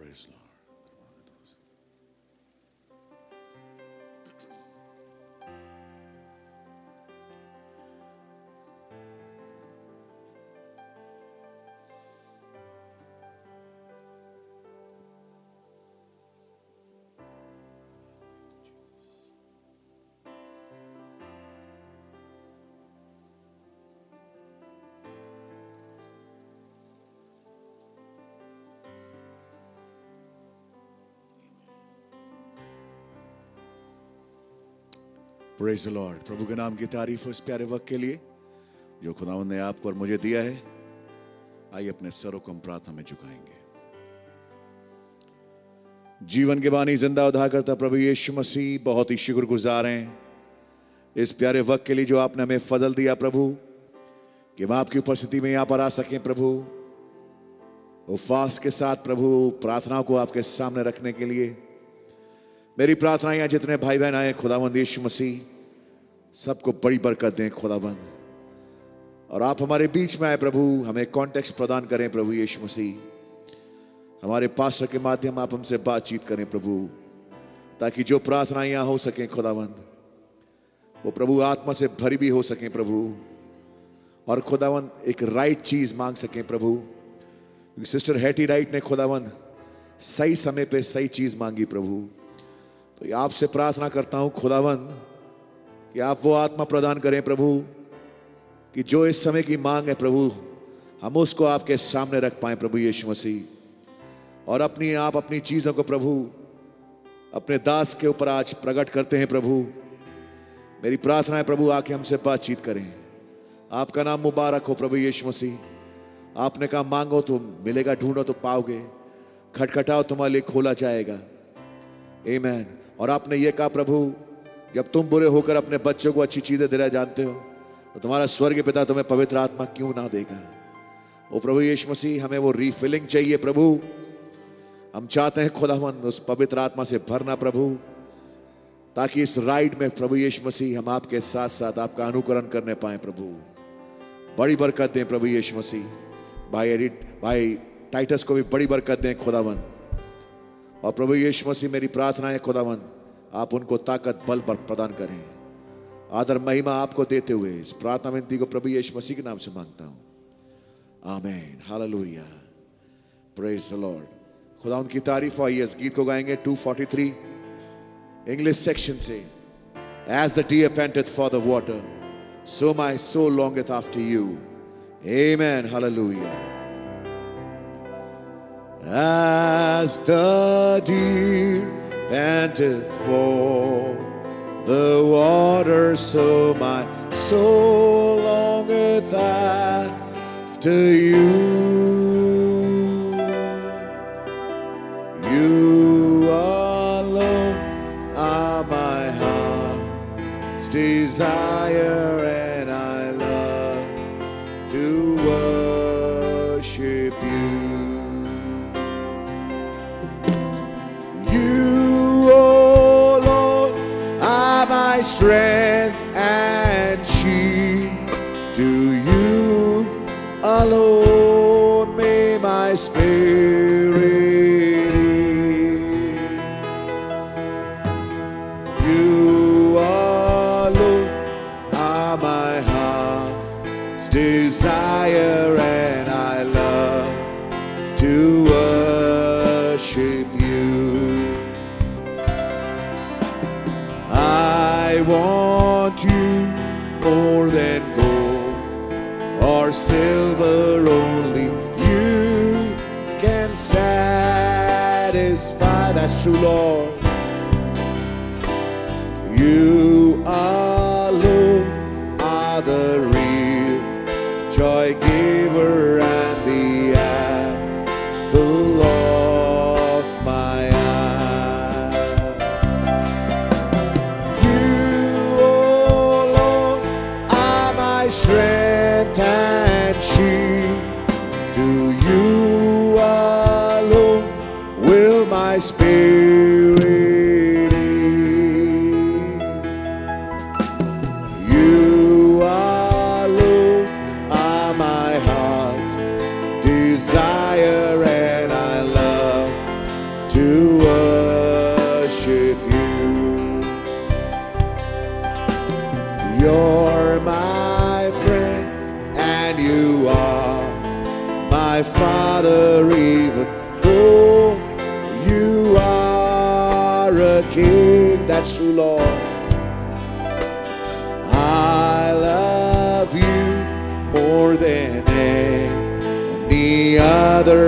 Praise Lord. Praise Lord प्रभु के नाम की तारीफ़ इस प्यारे वक्त के लिए जो खुदावन ने आपको और मुझे दिया है, आइए अपने सरों को हम प्रार्थना में झुकाएँगे। जीवन के बानी ज़िंदा उधार करता प्रभु यीशु मसीह, बहुत ही शुक्रगुजार हैं। इस प्यारे वक्त के लिए जो आपने हमें फजल दिया प्रभु, कि हम आपकी उपस्थिति में यहाँ पर आ सकें प्रभु। उपवास के साथ प्रभु, प्रार्थनाओं को आपके सामने रखने के लिए मेरी प्रार्थना जितने भाई बहन आए, खुदावंद यीशु मसीह, सबको बड़ी बरकत दें, खुदावंद। और आप हमारे बीच में आए, प्रभु, हमें कॉन्टेक्स्ट प्रदान करें, प्रभु यीशु मसीह। हमारे पास्टर के माध्यम आप हमसे बातचीत करें, प्रभु, ताकि जो प्रार्थना यहाँ हो सकें, खुदावंद, वो प्रभु आत्मा से भरी भी हो सके, प्रभु। और खुदावंद, एक राइट चीज़ मांग सके, प्रभु। सिस्टर हैटी राइट ने, खुदावंद, सही समय पे सही चीज़ मांगी, प्रभु। तो आपसे प्रार्थना करता हूँ, खुदावंद, कि आप वो आत्मा प्रदान करें प्रभु, कि जो इस समय की मांग है प्रभु, हम उसको आपके सामने रख पाए प्रभु यीशु मसीह। और अपनी, आप अपनी चीज़ों को प्रभु, अपने दास के ऊपर आज प्रकट करते हैं प्रभु। मेरी प्रार्थना है प्रभु, आके हमसे बातचीत करें। आपका नाम मुबारक हो प्रभु यीशु मसीह। आपने कहा, मांगो तो मिलेगा, ढूंढो तो पाओगे। खटखटाओ, तुम्हारे लिए खोला जाएगा। Amen. और आपने ये कहा, प्रभु, जब तुम बुरे होकर अपने बच्चों को अच्छी चीज़ें देना जानते हो तो तुम्हारा स्वर्ग पिता तुम्हें पवित्र आत्मा क्यों ना देगा? ओ प्रभु यीशु मसीह, हमें वो रीफिलिंग चाहिए, प्रभु। हम चाहते हैं खुदावंद उस पवित्र आत्मा से भरना, प्रभु, ताकि इस राइड में प्रभु यीशु मसीह हम आपके साथ साथ आपका अनुकरण करने पाए, प्रभु। बड़ी बरकत दें प्रभु यीशु मसीह। भाई भाई टाइटस को भी बड़ी बरकत दें, खुदावंद। और प्रभु यीशु मसीह मेरी प्रार्थना है खुदावंद आप उनको ताकत बल पर प्रदान करें। आदर महिमा आपको देते हुए इस प्रार्थना विनती को प्रभु यीशु मसीह के नाम से माँगता हूँ। आमेन। हालेलुया। प्रेज द लॉर्ड खुदा की तारीफ़ आइए इस गीत को गाएँगे 243 इंग्लिश सेक्शन से as the deer panteth for the water, so my soul longeth after you. Amen. Hallelujah. As the deer panteth for the water, so my soul longeth after you. You Espere. That's true, Lord.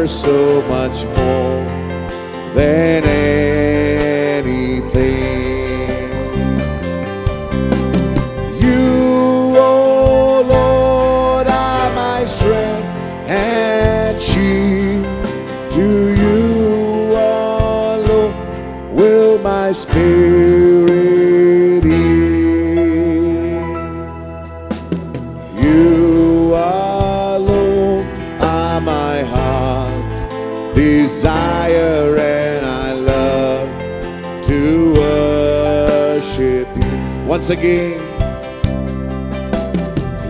So much more than anything. Again,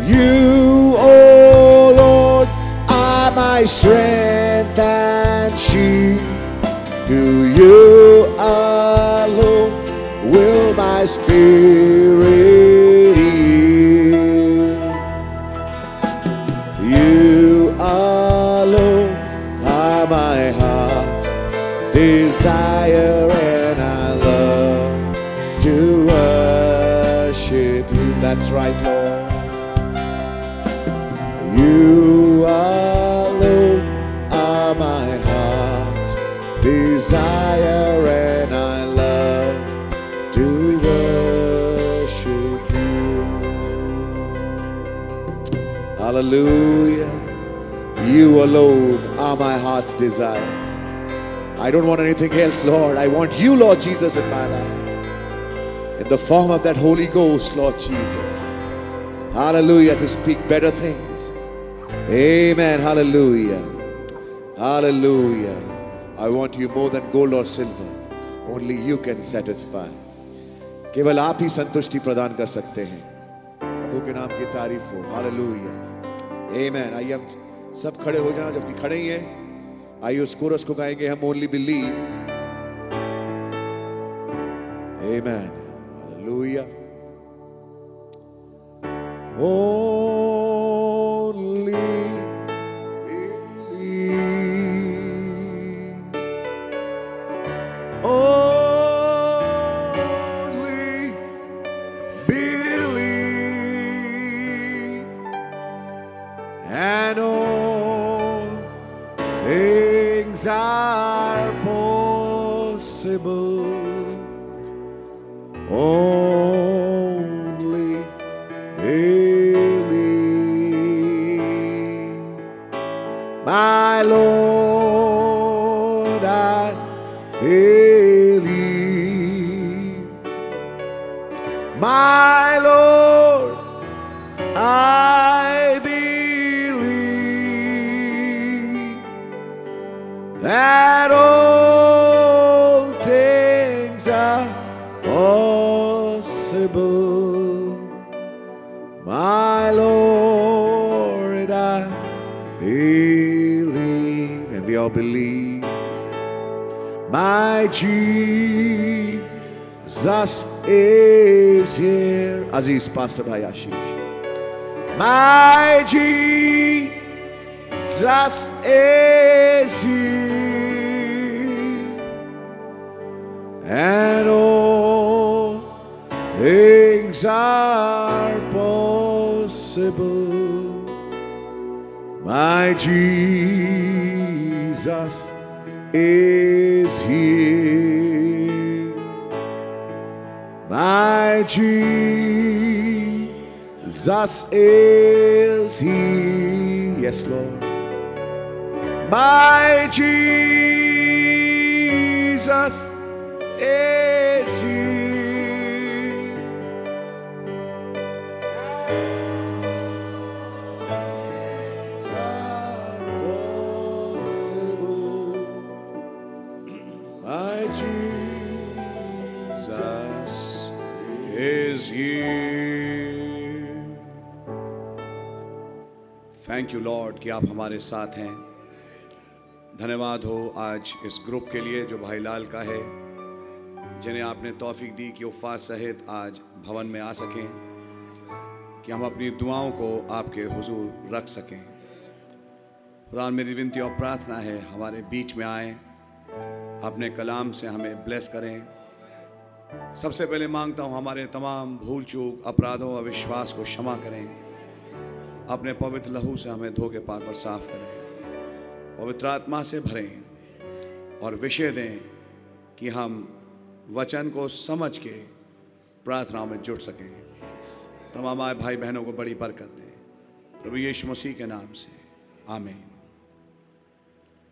you, oh Lord, are my strength and shield. To you alone will my spirit alone are my heart's desire. I don't want anything else, Lord. I want you, Lord Jesus, in my life. In the form of that Holy Ghost, Lord Jesus. Hallelujah. To speak better things. Amen. Hallelujah. Hallelujah. I want you more than gold or silver. Only you can satisfy. केवल आप ही संतुष्टि प्रदान कर सकते हैं प्रभु के नाम की तारीफ हो हालेलुया आमेन आइए हम सब खड़े हो जाएँ जबकि खड़े ही हैं। आइए उस कोरस को गाएँगे हम ओनली बिलीव आमेन हालेलुया only believe. My Lord, Jesus is here. Aziz Pastor Bhai Ashish. My Jesus is here. And all things are possible. My Jesus is here. My Jesus is here. Yes, Lord. My Jesus is you Lord कि आप हमारे साथ हैं। धन्यवाद हो आज इस group के लिए जो भाई लाल का है, जिन्हें आपने तौफीक दी कि उपवास सहित आज भवन में आ सकें, कि हम अपनी दुआओं को आपके हुजूर रख सकें। खुदा, मेरी विनती और प्रार्थना है, हमारे बीच में आए, अपने कलाम से हमें ब्लेस करें। सबसे पहले माँगता हूँ हमारे तमाम भूल चूक अपराधों और विश्वास को क्षमा करें। अपने पवित्र लहू से हमें धो के पाक और साफ़ करें। पवित्र आत्मा से भरें और विषय दें कि हम वचन को समझ के प्रार्थनाओं में जुड़ सकें। तमाम आए भाई बहनों को बड़ी बरकत दें। प्रभु यीशु मसीह के नाम से। आमीन।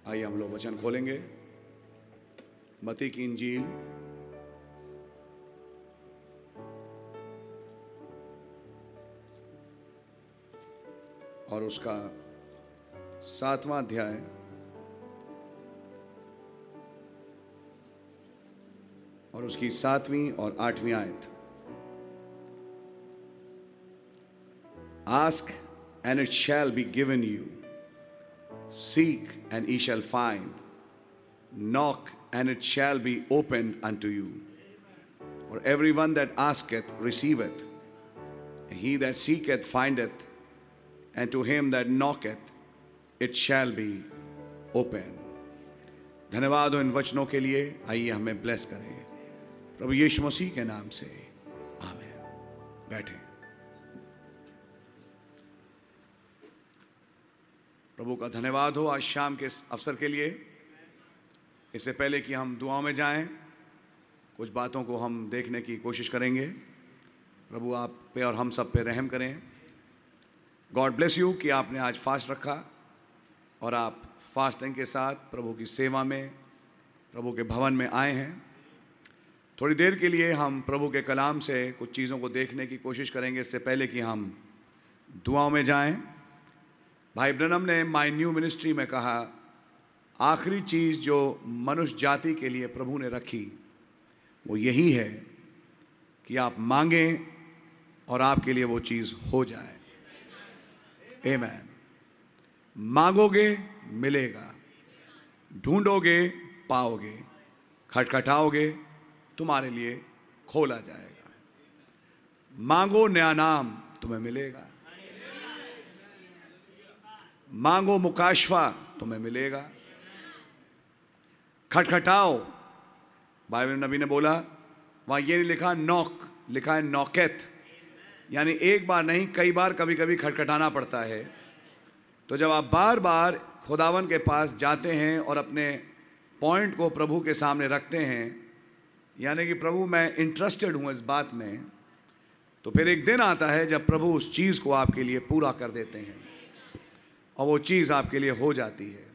आइए हम लोग वचन खोलेंगे। मती की इंजील और उसका सातवां अध्याय और उसकी सातवीं और आठवीं आयत ask and it shall be given you seek and ye shall find knock and it shall be opened unto you for everyone that asketh receiveth and he that seeketh findeth and to him that knocketh, it shall be open. धन्यवाद हो इन वचनों के लिए। आइए हमें bless करें। प्रभु यीशु मसीह के नाम से। आमेन। बैठे। प्रभु का धन्यवाद हो आज शाम के इस अवसर के लिए। इससे पहले कि हम दुआओं में जाएँ, कुछ बातों को हम देखने की कोशिश करेंगे। प्रभु आप पे और हम सब पे रहम करें। गॉड ब्लेस यू कि आपने आज फास्ट रखा और आप फास्टिंग के साथ प्रभु की सेवा में, प्रभु के भवन में आए हैं। थोड़ी देर के लिए हम प्रभु के कलाम से कुछ चीज़ों को देखने की कोशिश करेंगे। इससे पहले कि हम दुआओं में जाएँ। भाई ब्रनम ने माई न्यू मिनिस्ट्री में कहा, आखिरी चीज़ जो मनुष्य जाति के लिए प्रभु ने रखी, वो यही है कि आप मांगें और आपके लिए वो चीज़ हो जाए। Amen. मांगोगे, मिलेगा। ढूंढोगे, पाओगे। खटखटाओगे, तुम्हारे लिए खोला जाएगा। मांगो नया नाम, तुम्हें मिलेगा। मांगो मुकाशवा, तुम्हें मिलेगा। खटखटाओ। बाइबल नबी ने बोला, वहाँ ये नहीं लिखा, नौक, लिखा है नौकेत। यानी एक बार नहीं, कई बार कभी कभी खटखटाना पड़ता है। तो जब आप बार बार खुदावन के पास जाते हैं और अपने पॉइंट को प्रभु के सामने रखते हैं, यानी कि प्रभु मैं इंटरेस्टेड हूँ इस बात में तो फिर एक दिन आता है जब प्रभु उस चीज़ को आपके लिए पूरा कर देते हैं और वो चीज़ आपके लिए हो जाती है।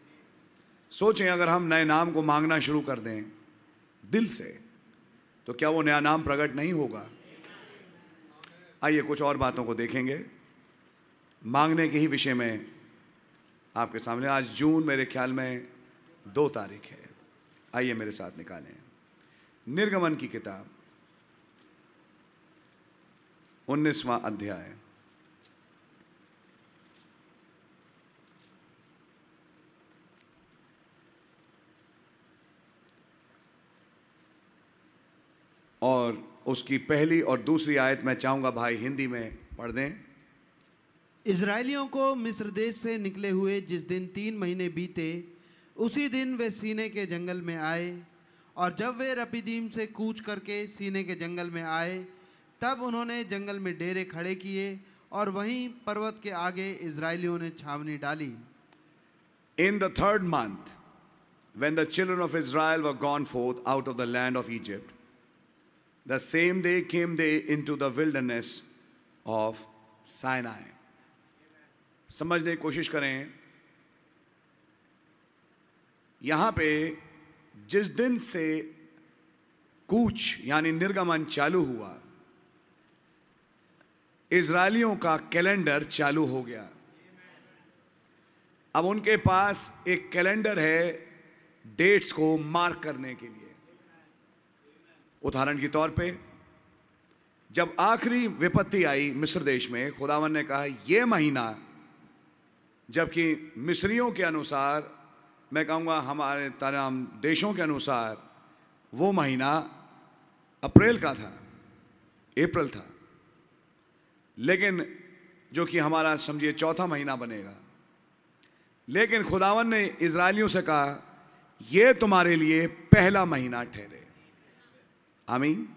सोचें, अगर हम नए नाम को मांगना शुरू कर दें दिल से तो क्या वो नया नाम प्रकट नहीं होगा? आइए कुछ और बातों को देखेंगे। मांगने के ही विषय में आपके सामने आज जून मेरे ख्याल में दो तारीख है। आइए मेरे साथ निकालें। निर्गमन की किताब, उन्नीसवां अध्याय। और उसकी पहली और दूसरी आयत मैं चाहूँगा भाई हिंदी में पढ़ दें। इसराइलियों को मिस्र देश से निकले हुए जिस दिन तीन महीने बीते उसी दिन वे सीने के जंगल में आए और जब वे रपीदीम से कूच करके सीने के जंगल में आए तब उन्होंने जंगल में डेरे खड़े किए और वहीं पर्वत के आगे इसराइलियों ने छावनी डाली। इन third month, when the children of Israel were gone forth out of the land of Egypt, the same day came they into the wilderness of Sinai. समझने की कोशिश करें। यहाँ पे जिस दिन से कूच यानी निर्गमन चालू हुआ इसराइलियों का कैलेंडर चालू हो गया। अब उनके पास एक कैलेंडर है डेट्स को मार्क करने के लिए। उदाहरण के तौर पे, जब आखिरी विपत्ति आई मिस्र देश में, खुदावन ने कहा यह महीना, जबकि मिस्रियों के अनुसार, मैं कहूँगा हमारे तमाम देशों के अनुसार, वो महीना अप्रैल का था, अप्रैल था। लेकिन जो कि हमारा, समझिए, चौथा महीना बनेगा। लेकिन खुदावन ने इसराइलियों से कहा यह तुम्हारे लिए पहला महीना ठहरे। आमीन।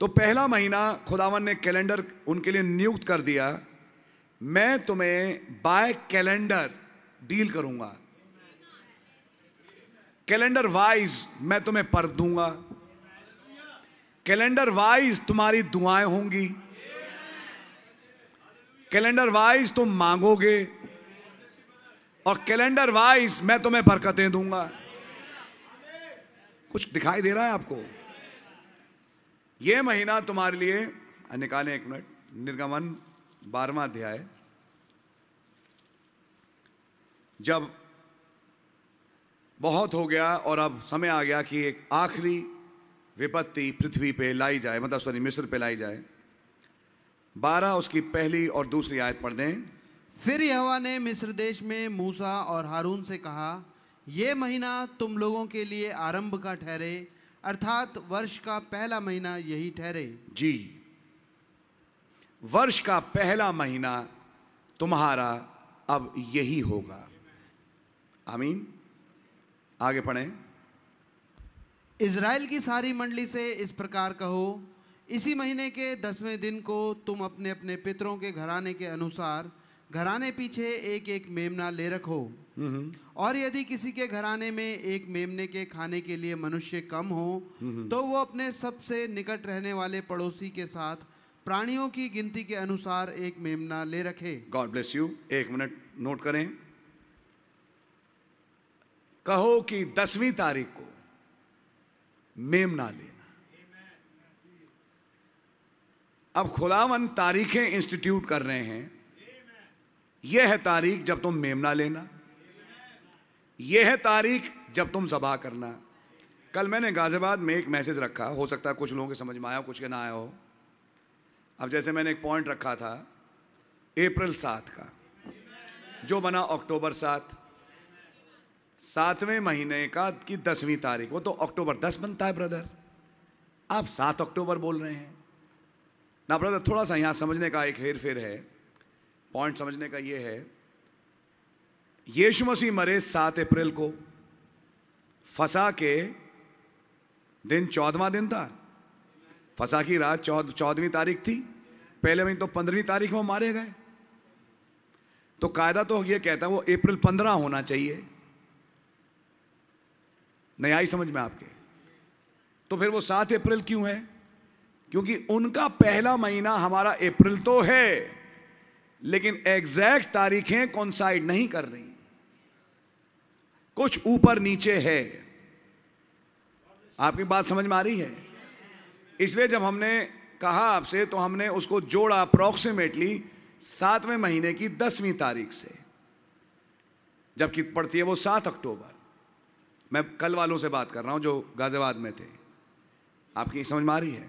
तो पहला महीना खुदावन ने कैलेंडर उनके लिए नियुक्त कर दिया। मैं तुम्हें बाय कैलेंडर डील करूँगा। कैलेंडर वाइज मैं तुम्हें पर दूँगा। कैलेंडर वाइज तुम्हारी दुआएँ होंगी। कैलेंडर वाइज तुम मांगोगे। और कैलेंडर वाइज मैं तुम्हें बरकतें दूँगा। कुछ दिखाई दे रहा है आपको? यह महीना तुम्हारे लिए निकालें एक मिनट, निर्गमन बारहवा अध्याय। जब बहुत हो गया और अब समय आ गया कि एक आखिरी विपत्ति पृथ्वी पे लाई जाए मतलब सॉरी, मिस्र पे लाई जाए, बारह उसकी पहली और दूसरी आयत पढ़ दें। फिर यहोवा ने मिस्र देश में मूसा और हारून से कहा यह महीना तुम लोगों के लिए आरंभ का ठहरे अर्थात वर्ष का पहला महीना यही ठहरे। जी। वर्ष का पहला महीना तुम्हारा अब यही होगा। आमीन। आगे पढ़ें। इज़राइल की सारी मंडली से इस प्रकार कहो इसी महीने के दसवें दिन को तुम अपने अपने पितरों के घराने के अनुसार घराने पीछे एक एक मेमना ले रखो। और यदि किसी के घराने में एक मेमने के खाने के लिए मनुष्य कम हो तो वो अपने सबसे निकट रहने वाले पड़ोसी के साथ प्राणियों की गिनती के अनुसार एक मेमना ले रखे। गॉड ब्लेस यू एक मिनट नोट करें। कहो कि दसवीं तारीख को मेमना लेना। अब खुदावन तारीखें इंस्टीट्यूट कर रहे हैं। यह है तारीख जब तुम मेमना लेना। यह है तारीख जब तुम सभा करना। कल मैंने गाजियाबाद में एक मैसेज रखा, हो सकता है कुछ लोगों के समझ में आया हो, कुछ के ना आया हो। अब जैसे मैंने एक पॉइंट रखा था, अप्रैल सात का, जो बना अक्टूबर सात। सातवें महीने का की दसवीं तारीख, वो तो अक्टूबर दस बनता है ब्रदर आप सात अक्टूबर बोल रहे हैं। ना ब्रदर थोड़ा सा यहाँ समझने का एक हेर फेर है। पॉइंट समझने का ये है, यीशु मसीह मरे सात अप्रैल को, फसा के दिन चौदवा दिन था। फसा की रात चौद, चौदहवीं तारीख थी, पहले महीने तो पंद्रहवीं तारीख में मारे गए। तो कायदा तो ये कहता है वो अप्रैल पंद्रह होना चाहिए। नहीं आई समझ में आपके। तो फिर वो सात अप्रैल क्यों है? क्योंकि उनका पहला महीना हमारा अप्रैल तो है। लेकिन एग्जैक्ट तारीखें कॉन्साइड नहीं कर रही। कुछ ऊपर नीचे है। आपकी बात समझ में आ रही है? इसलिए जब हमने कहा आपसे तो हमने उसको जोड़ा अप्रोक्सीमेटली सातवें महीने की दसवीं तारीख से। जबकि पड़ती है वो सात अक्टूबर। मैं कल वालों से बात कर रहा हूँ जो गाजियाबाद में थे। आपकी समझ में आ रही है?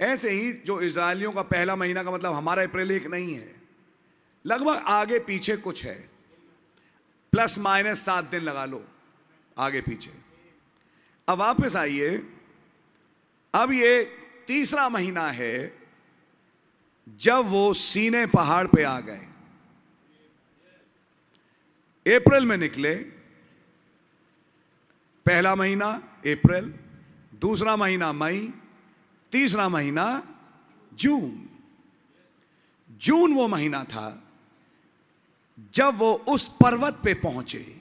ऐसे ही जो इसराइलियों का पहला महीना का मतलब हमारा अप्रैल एक नहीं है। लगभग आगे पीछे कुछ है। प्लस माइनस सात दिन लगा लो, आगे पीछे। अब वापस आइए। अब ये तीसरा महीना है जब वो सीने पहाड़ पे आ गए। अप्रैल में निकले। पहला महीना अप्रैल, दूसरा महीना मई, तीसरा महीना जून। जून वो महीना था। जब वो उस पर्वत पे पहुँचे,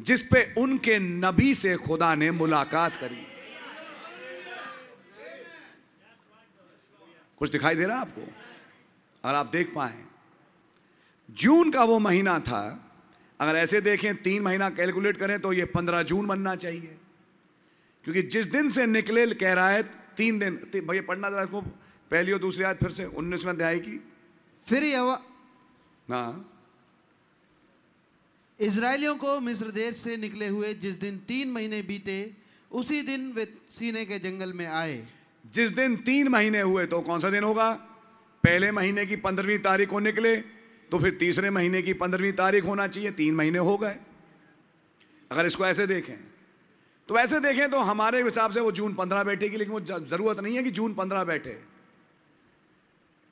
जिस पे उनके नबी से खुदा ने मुलाकात करी। कुछ दिखाई दे रहा आपको? और आप देख पाए जून का वो महीना था। अगर ऐसे देखें, तीन महीना कैलकुलेट करें तो ये पंद्रह जून बनना चाहिए। क्योंकि जिस दिन से निकले, कह रहा है, तीन दिन भैया पढ़ना जरा पहली और दूसरी आज फिर से, उन्नीसवें अध्याय की। फिर यहोवा हाँ इसराइलियों को मिस्र देश से निकले हुए जिस दिन तीन महीने बीते उसी दिन वे सीने के जंगल में आए। जिस दिन तीन महीने हुए तो कौन सा दिन होगा? पहले महीने की पंद्रहवीं तारीख को निकले तो फिर तीसरे महीने की पंद्रहवीं तारीख होना चाहिए तीन महीने हो गए। अगर इसको ऐसे देखें तो ऐसे देखें तो हमारे हिसाब से वो जून पंद्रह बैठेगी लेकिन वो ज़रूरत नहीं है कि जून पंद्रह बैठे।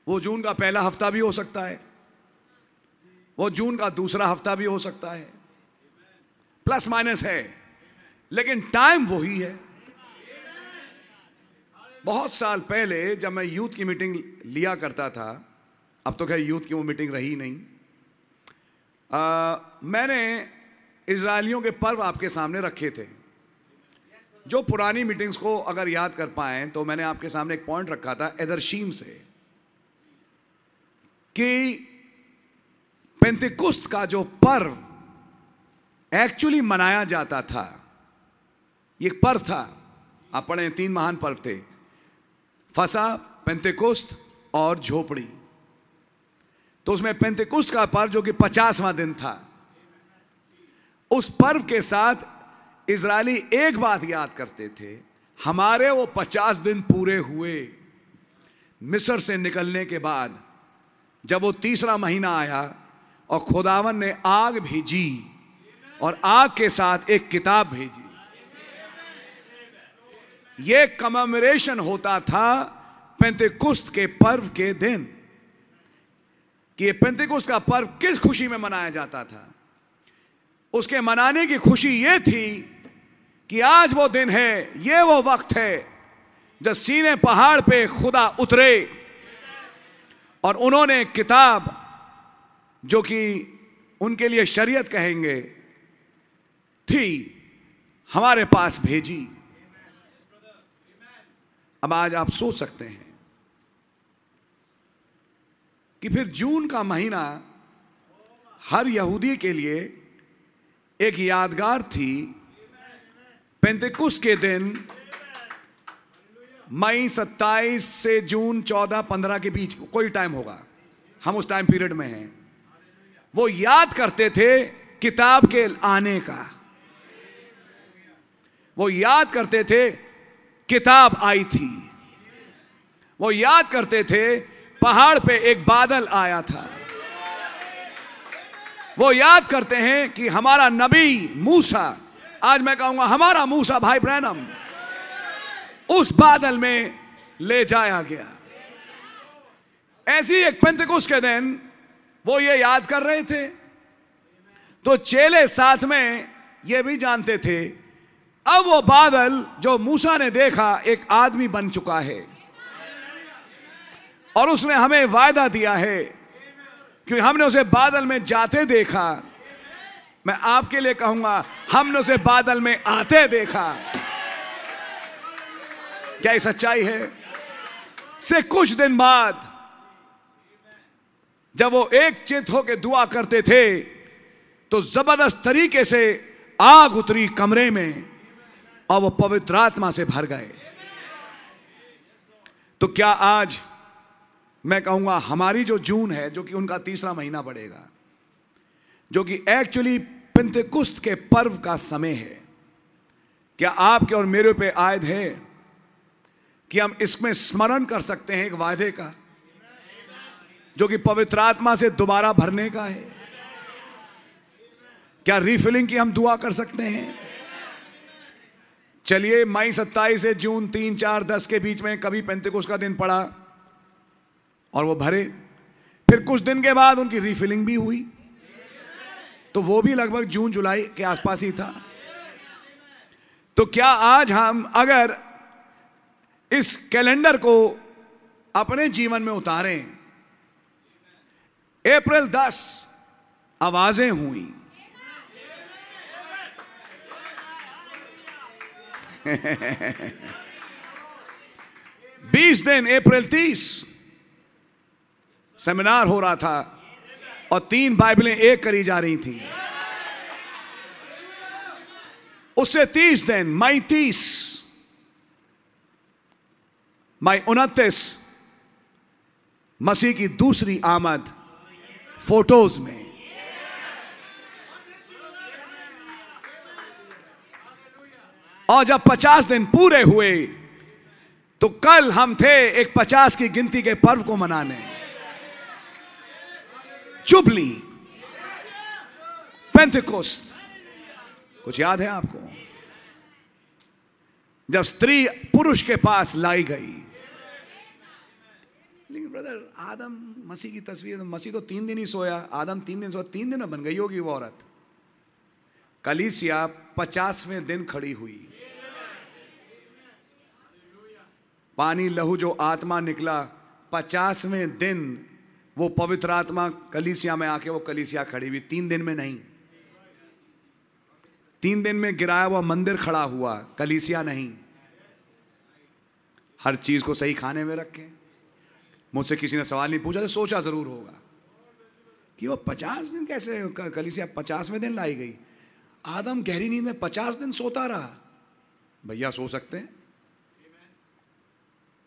वो जून का पहला हफ़्ता भी हो सकता है। वो जून का दूसरा हफ़्ता भी हो सकता है। प्लस माइनस है। लेकिन टाइम वही है। बहुत साल पहले जब मैं यूथ की मीटिंग लिया करता था अब तो खैर यूथ की वो मीटिंग रही नहीं। आ, मैंने इसराइलियों के पर्व आपके सामने रखे थे। जो पुरानी मीटिंग्स को अगर याद कर पाए तो मैंने आपके सामने एक पॉइंट रखा था एदरशीम से कि पेंतिकुस्त का जो पर्व एक्चुअली मनाया जाता था, ये पर्व था। आप पढ़े तीन महान पर्व थे। फसा, पेंतिकुस्त और झोपड़ी। तो उसमें पेंतिकुस्त का पर्व जो कि पचासवां दिन था, उस पर्व के साथ इजरायली एक बात याद करते थे, हमारे वो पचास दिन पूरे हुए, मिस्र से निकलने के बाद, जब वो तीसरा महीना आया और खुदावन ने आग भेजी और आग के साथ एक किताब भेजी। यह कमेमोरेशन होता था पेंतेकुस्त के पर्व के दिन। कि ये पेंतेकुस्त का पर्व किस खुशी में मनाया जाता था? उसके मनाने की खुशी ये थी कि आज वो दिन है, ये वो वक्त है जब सीने पहाड़ पे खुदा उतरे और उन्होंने किताब जो कि उनके लिए शरीयत कहेंगे, थी, हमारे पास भेजी। अब आज आप सोच सकते हैं कि फिर जून का महीना हर यहूदी के लिए एक यादगार थी। पेंतिकुस्त के दिन, मई 27 से जून 14 15 के बीच कोई टाइम होगा। हम उस टाइम पीरियड में हैं। वो याद करते थे किताब के आने का। वो याद करते थे किताब आई थी। वो याद करते थे पहाड़ पे एक बादल आया था। वो याद करते हैं कि हमारा नबी मूसा, आज मैं कहूँगा हमारा मूसा भाई ब्रैनम उस बादल में ले जाया गया। ऐसी एक पेंतकुस के दिन वो ये याद कर रहे थे। तो चेले साथ में ये भी जानते थे, अब वो बादल जो मूसा ने देखा, एक आदमी बन चुका है। और उसने हमें वायदा दिया है क्योंकि हमने उसे बादल में जाते देखा। मैं आपके लिए कहूँगा, हमने उसे बादल में आते देखा। क्या ये सच्चाई है? से कुछ दिन बाद जब वो एक चित होकर दुआ करते थे तो ज़बरदस्त तरीके से आग उतरी कमरे में और वो पवित्र आत्मा से भर गए। तो क्या आज मैं कहूँगा, हमारी जो जून है, जो कि उनका तीसरा महीना पड़ेगा जो कि एक्चुअली पिंतकुस्त के पर्व का समय है, क्या आपके और मेरे पे आयद है कि हम इसमें स्मरण कर सकते हैं एक वायदे का? जो कि पवित्र आत्मा से दोबारा भरने का है। क्या रीफिलिंग की हम दुआ कर सकते हैं? चलिए, मई सत्ताईस से जून तीन, चार, दस के बीच में कभी पेंतिकुस का दिन पड़ा और वो भरे। फिर कुछ दिन के बाद उनकी रीफिलिंग भी हुई। तो वो भी लगभग जून, जुलाई के आसपास ही था। तो क्या आज हम अगर इस कैलेंडर को अपने जीवन में उतारें अप्रैल 10 आवाज़ें हुई। बीस दिन, अप्रैल तीस, सेमिनार हो रहा था और तीन बाइबलें एक करी जा रही थी। उससे तीस दिन, मई तीस, मई उनतीस, मसीह की दूसरी आमद फ़ोटोज़ में। और जब पचास दिन पूरे हुए तो कल हम थे एक पचास की गिनती के पर्व को मनाने। चुबली पेंथिकोस्त कुछ याद है आपको? जब स्त्री पुरुष के पास लाई गई लेकिन ब्रदर आदम मसीह की तस्वीर, मसीह तो तीन दिन ही सोया, आदम तीन दिन सोया, तीन दिन में बन गई होगी वो औरत। कलीसिया पचासवें दिन खड़ी हुई। पानी लहू जो आत्मा निकला, पचासवें दिन वो पवित्र आत्मा कलीसिया में आके वो कलीसिया खड़ी हुई, तीन दिन में नहीं। तीन दिन में गिराया हुआ मंदिर खड़ा हुआ, कलीसिया नहीं। हर चीज़ को सही खाने में रखें। मुझसे किसी ने सवाल नहीं पूछा तो सोचा ज़रूर होगा। कि वो पचास दिन कैसे कलीसिया पचासवें दिन लाई गई। आदम गहरी नींद में पचास दिन सोता रहा। भैया सो सकते हैं।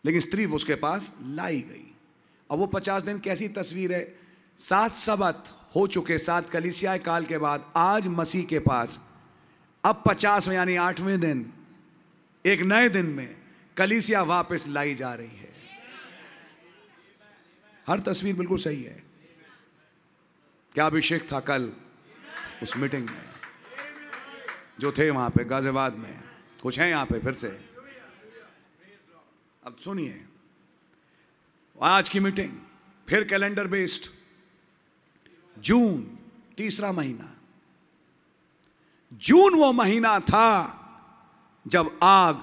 लेकिन स्त्री उसके पास लाई गई। अब वो पचास दिन कैसी तस्वीर है? सात सबत हो चुके, सात कलिसिया काल के बाद आज मसीह के पास। अब पचासवें यानी आठवें दिन, एक नए दिन में कलिसिया वापस लाई जा रही है। हर तस्वीर बिल्कुल सही है। क्या अभिषेक था कल? उस मीटिंग में। जो थे वहाँ पे, गाजियाबाद में। कुछ हैं यहाँ पे फिर से। अब सुनिए। आज की मीटिंग, फिर कैलेंडर बेस्ड। जून, तीसरा महीना। जून वो महीना था जब आग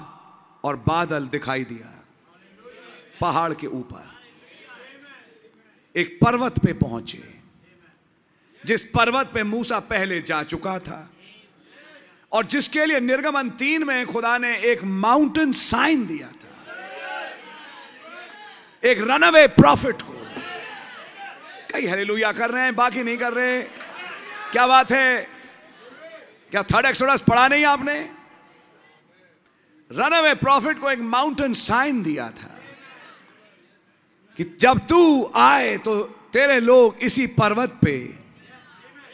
और बादल दिखाई दिया। पहाड़ के ऊपर। एक पर्वत पे पहुँचे। जिस पर्वत पे मूसा पहले जा चुका था और जिसके लिए निर्गमन तीन में खुदा ने एक माउंटेन साइन दिया था। एक रनअवे प्रॉफिट को। कई हरेलुया कर रहे हैं, बाकी नहीं कर रहे। क्या बात है? क्या थर्ड एक्सोडस पढ़ा नहीं आपने? रनअवे प्रॉफिट को एक माउंटेन साइन दिया था। कि जब तू आए तो तेरे लोग इसी पर्वत पे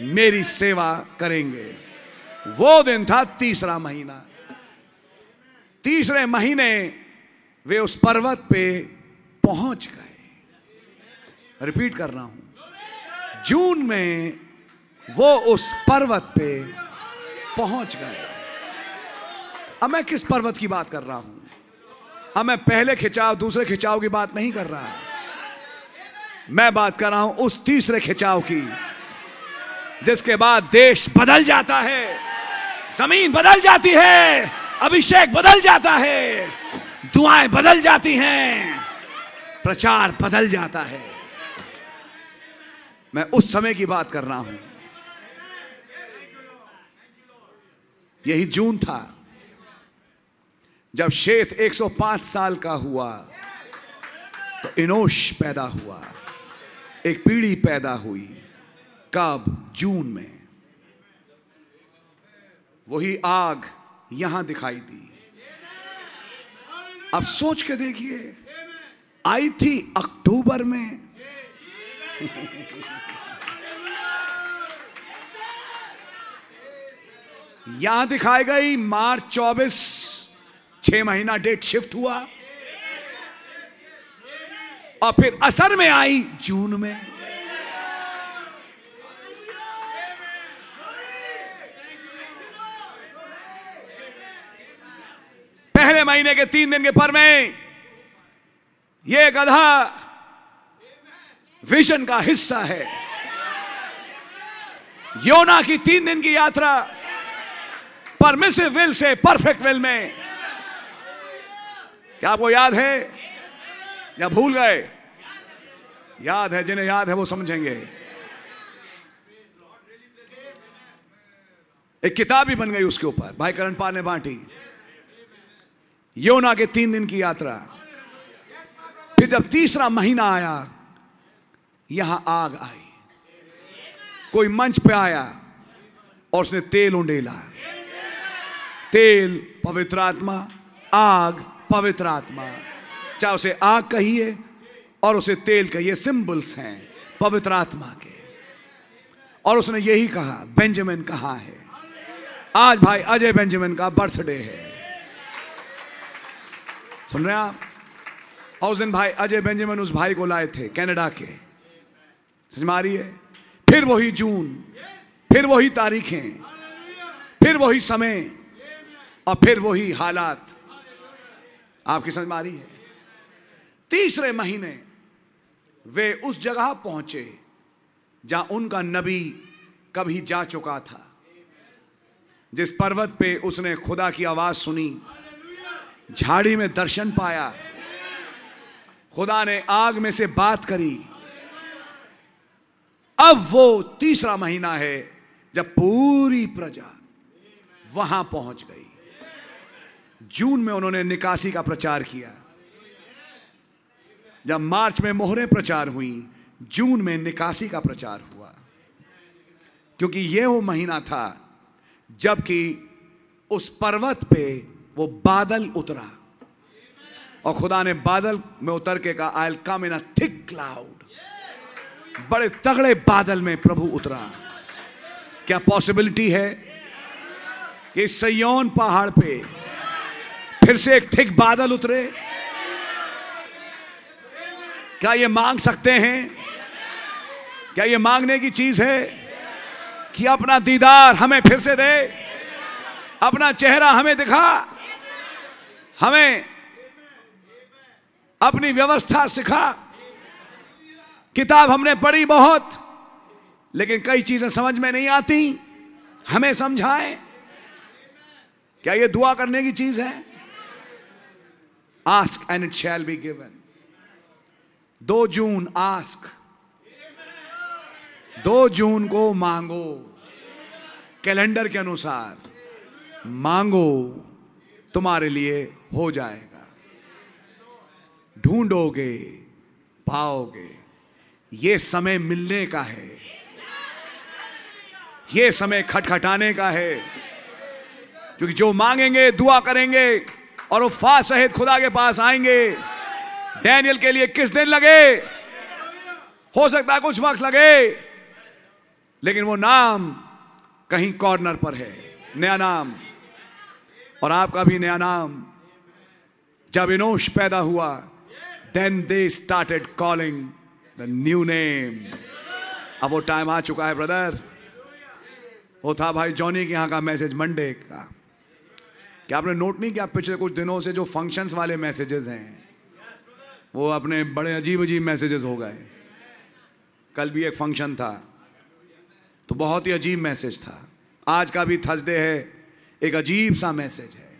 मेरी सेवा करेंगे। वो दिन था तीसरा महीना। तीसरे महीने वे उस पर्वत पे पहुँच गए। रिपीट कर रहा हूँ। जून में वो उस पर्वत पे पहुँच गए। अब मैं किस पर्वत की बात कर रहा हूँ? अब मैं पहले खिंचाव, दूसरे खिंचाव की बात नहीं कर रहा। मैं बात कर रहा हूँ उस तीसरे खिंचाव की, जिसके बाद देश बदल जाता है, ज़मीन बदल जाती है, अभिषेक बदल जाता है, दुआएँ बदल जाती हैं, प्रचार बदल जाता है। मैं उस समय की बात कर रहा हूँ। यही जून था, जब शेत 105 साल का हुआ तो इनोश पैदा हुआ। एक पीढ़ी पैदा हुई कब, जून में। वही आग यहाँ दिखाई दी। अब सोच के देखिए, आई थी अक्टूबर में। यहाँ दिखाई गई, मार्च 24 छह महीना डेट शिफ्ट हुआ। और फिर असर में आई जून में। पहले महीने के तीन दिन के पर में ये गधा विजन का हिस्सा है। योना की तीन दिन की यात्रा परमिसिव विल से परफेक्ट विल में। क्या आपको याद है? या भूल गए? याद है, जिन्हें याद है वो समझेंगे। एक किताब भी बन गई उसके ऊपर, भाई करण पाल ने बांटी। योना के तीन दिन की यात्रा। फिर जब तीसरा महीना आया, यहाँ आग आई। कोई मंच पे आया और उसने तेल उंडेला। तेल पवित्र आत्मा, आग पवित्र आत्मा। चाहे उसे आग कहिए और उसे तेल कहिए सिंबल्स हैं, पवित्र आत्मा के। और उसने यही कहा, बेंजामिन कहा है? आज भाई अजय बेंजामिन का बर्थडे है। सुन रहे आप? और उस दिन भाई अजय बेंजामिन उस भाई को लाए थे कनाडा के। समझ में आ रही है? फिर वही जून, फिर वही तारीखें, फिर वही समय और फिर वही हालात। आपकी समझ में आ रही है? तीसरे महीने वे उस जगह पहुँचे जहाँ उनका नबी कभी जा चुका था, जिस पर्वत पे उसने खुदा की आवाज़ सुनी, झाड़ी में दर्शन पाया, खुदा ने आग में से बात करी। अब वो तीसरा महीना है जब पूरी प्रजा वहाँ पहुँच गई। जून में उन्होंने निकासी का प्रचार किया। जब मार्च में मोहरें प्रचार हुई, जून में निकासी का प्रचार हुआ। क्योंकि यह वो महीना था, जबकि उस पर्वत पे वो बादल उतरा। और खुदा ने बादल में उतर के कहा आई कम इन अ थिक क्लाउड बड़े तगड़े बादल में प्रभु उतरा। क्या पॉसिबिलिटी है कि सयोन पहाड़ पे फिर से एक थिक बादल उतरे? क्या ये मांग सकते हैं? क्या ये मांगने की चीज़ है? कि अपना दीदार हमें फिर से दे। अपना चेहरा हमें दिखा। हमें अपनी व्यवस्था सिखा। किताब हमने पढ़ी बहुत, लेकिन कई चीज़ें समझ में नहीं आती। हमें समझाएँ। क्या ये दुआ करने की चीज़ है? Ask and it shall be given दो जून आस्क। दो जून को मांगो। कैलेंडर के अनुसार मांगो, तुम्हारे लिए हो जाएगा। ढूंढोगे, पाओगे। ये समय मिलने का है। ये समय खटखटाने का है। क्योंकि जो मांगेंगे, दुआ करेंगे और वो फा सहित खुदा के पास आएँगे। डैनियल के लिए किस दिन लगे? हो सकता है कुछ वक्त लगे, लेकिन वो नाम कहीं कॉर्नर पर है। नया नाम। और आपका भी नया नाम। जब इनोश पैदा हुआ then they started calling the new name अब वो टाइम आ चुका है ब्रदर वो था भाई जॉनी के यहाँ का मैसेज मंडे का। क्या आपने नोट नहीं किया पिछले कुछ दिनों से जो फ़ंक्शंस वाले मैसेजेस हैं? वो अपने बड़े अजीब अजीब मैसेजेस हो गए। कल भी एक फ़ंक्शन था तो बहुत ही अजीब मैसेज था। आज का भी थर्सडे है, एक अजीब सा मैसेज है।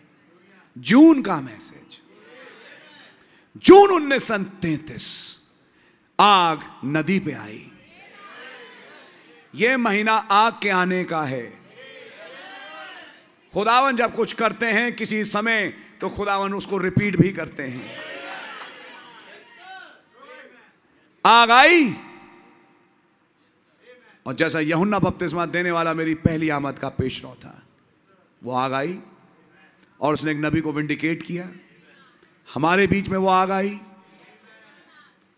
जून का मैसेज जून उन्नीस आग नदी पे आई। यह महीना आग के आने का है। खुदावन जब कुछ करते हैं किसी समय तो खुदावन उसको रिपीट भी करते हैं। आग आई और जैसा यहुन्ना बपतिस्मा देने वाला मेरी पहली आमद का पेशरो था, वो आग आई और उसने एक नबी को विंडिकेट किया। हमारे बीच में वो आग आई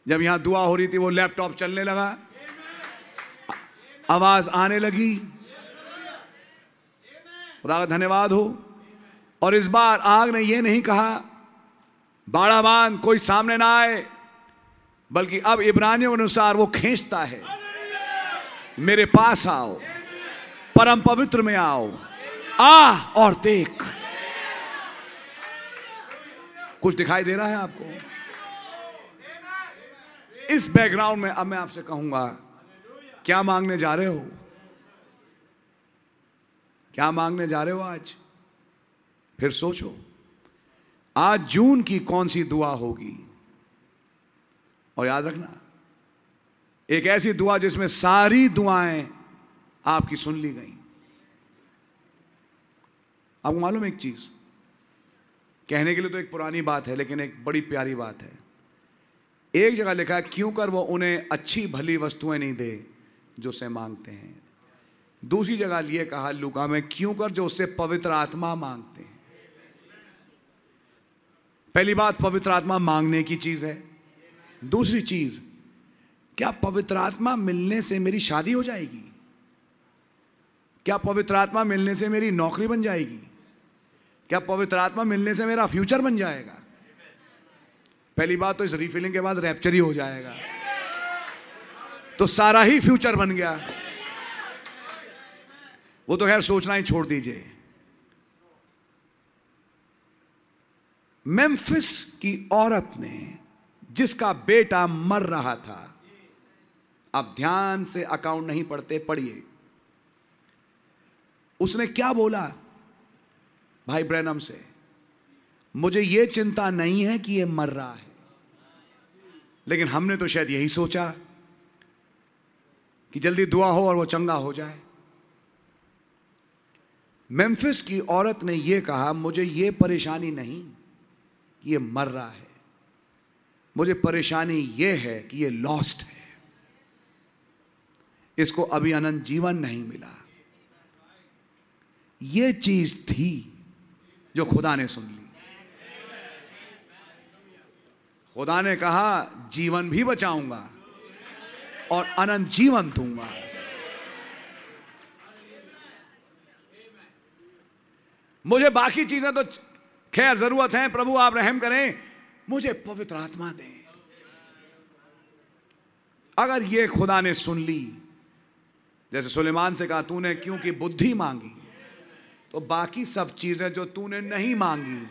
जब यहाँ दुआ हो रही थी, वो लैपटॉप चलने लगा। आवाज़ आने लगी। खुदा का धन्यवाद हो। और इस बार आग ने यह नहीं कहा बाड़ाबान कोई सामने ना आए। बल्कि अब इब्रानियों के अनुसार वो खींचता है। मेरे पास आओ। परम पवित्र में आओ। आ और देख। कुछ दिखाई दे रहा है आपको? इस बैकग्राउंड में अब मैं आपसे कहूँगा, क्या मांगने जा रहे हो? क्या मांगने जा रहे हो आज? फिर सोचो, आज जून की कौन सी दुआ होगी? और याद रखना, एक ऐसी दुआ जिसमें सारी दुआएँ आपकी सुन ली गई। आपको मालूम एक चीज़? कहने के लिए तो एक पुरानी बात है, लेकिन एक बड़ी प्यारी बात है। एक जगह लिखा है क्यों कर वो उन्हें अच्छी भली वस्तुएँ नहीं दे जो उसे मांगते हैं? दूसरी जगह लिए कहा, लुका, में क्यों कर जो उससे पवित्र आत्मा मांगते हैं? पहली बात, पवित्र आत्मा मांगने की चीज़ है। दूसरी चीज़, क्या पवित्र आत्मा मिलने से मेरी शादी हो जाएगी? क्या पवित्र आत्मा मिलने से मेरी नौकरी बन जाएगी? क्या पवित्र आत्मा मिलने से मेरा फ्यूचर बन जाएगा? पहली बात तो इस रिफिलिंग के बाद रैप्चर ही हो जाएगा। तो सारा ही फ्यूचर बन गया। वो तो खैर सोचना ही छोड़ दीजिए। मेम्फिस की औरत ने जिसका बेटा मर रहा था। आप ध्यान से अकाउंट नहीं पढ़ते, पढ़िए। उसने क्या बोला? भाई ब्रैनम से, मुझे यह चिंता नहीं है कि यह मर रहा है। लेकिन हमने तो शायद यही सोचा कि जल्दी दुआ हो और वो चंगा हो जाए। मेम्फिस की औरत ने यह कहा, मुझे यह परेशानी नहीं कि यह मर रहा है। मुझे परेशानी यह है कि यह लॉस्ट है। इसको अभी अनंत जीवन नहीं मिला। यह चीज़ थी जो खुदा ने सुन ली। खुदा ने कहा, जीवन भी बचाऊँगा और अनंत जीवन दूँगा। मुझे बाकी चीज़ें तो खैर ज़रूरत है, प्रभु आप रहम करें। मुझे पवित्र आत्मा दे। अगर ये खुदा ने सुन ली, जैसे सुलेमान से कहा, तूने क्योंकि बुद्धि मांगी तो बाकी सब चीज़ें जो तूने नहीं मांगी,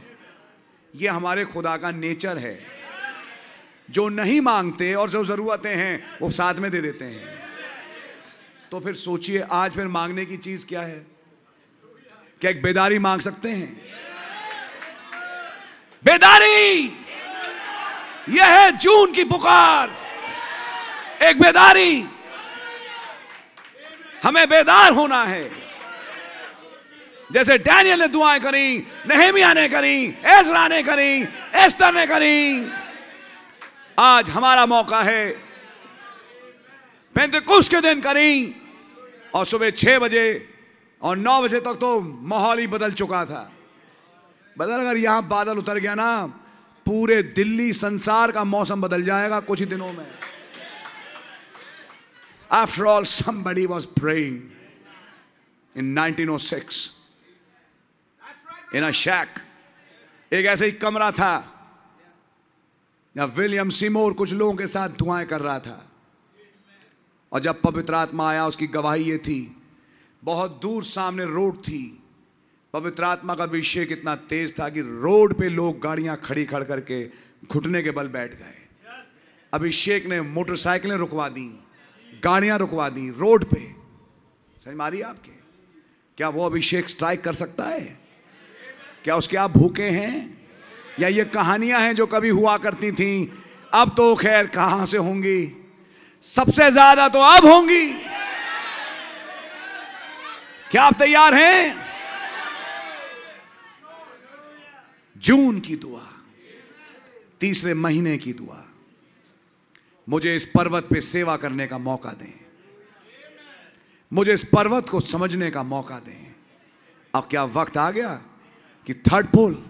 ये हमारे खुदा का नेचर है। जो नहीं मांगते और जो जरूरतें हैं, वो साथ में दे देते हैं। तो फिर सोचिए, आज फिर मांगने की चीज़ क्या है? क्या एक बेदारी मांग सकते हैं? बेदारी! यह है जून की पुकार। एक बेदारी। हमें बेदार होना है। जैसे डैनियल ने दुआएँ करी, नहेमिया ने करी, एजरा ने करी, एस्तर ने करी। आज हमारा मौका है। कुछ के दिन करी और सुबह छह बजे और नौ बजे तक तो माहौल ही बदल चुका था। बदल अगर यहाँ बादल उतर गया ना पूरे दिल्ली संसार का मौसम बदल जाएगा कुछ ही दिनों में। After all somebody was praying in 1906 in a shack एक ऐसे ही कमरा था जब विलियम सिमोर कुछ लोगों के साथ दुआएँ कर रहा था। और जब पवित्र आत्मा आया, उसकी गवाही ये थी, बहुत दूर सामने रोड थी। पवित्र आत्मा का अभिषेक इतना तेज था कि रोड पे लोग गाड़ियाँ खड़ी खड़ करके घुटने के बल बैठ गए। अभिषेक ने मोटरसाइकिलें रुकवा दी, गाड़ियाँ रुकवा दी रोड पे। समझ मारी आपके? क्या वो अभिषेक स्ट्राइक कर सकता है? क्या उसके आप भूखे हैं? या ये कहानियाँ हैं जो कभी हुआ करती थी? अब तो खैर कहाँ से होंगी? सबसे ज़्यादा तो अब होंगी। क्या आप तैयार हैं? जून की दुआ, तीसरे महीने की दुआ। मुझे इस पर्वत पे सेवा करने का मौका दें। मुझे इस पर्वत को समझने का मौका दें। अब क्या वक्त आ गया कि थर्ड पोल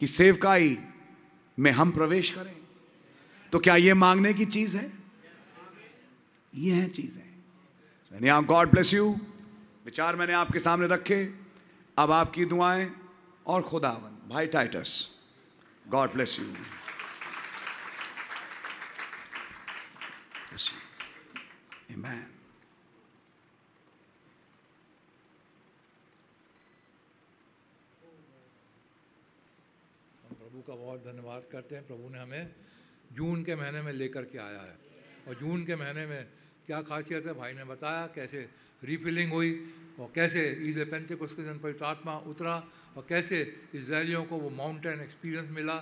की सेवकाई में हम प्रवेश करें? तो क्या यह मांगने की चीज़ है? यह है चीज़। है गॉड ब्लेस यू। विचार मैंने आपके सामने रखे। अब आपकी दुआएँ और खुदावन भाई टाइटस गॉड ब्लेस यू. हम प्रभु का बहुत धन्यवाद करते हैं। प्रभु ने हमें जून के महीने में लेकर के आया है। और जून के महीने में क्या खासियत है? भाई ने बताया कैसे रिफिलिंग हुई और कैसे ईद पेंते को उसके दिन पवित्र आत्मा उतरा। और कैसे इसराइलियों को वो माउंटेन एक्सपीरियंस मिला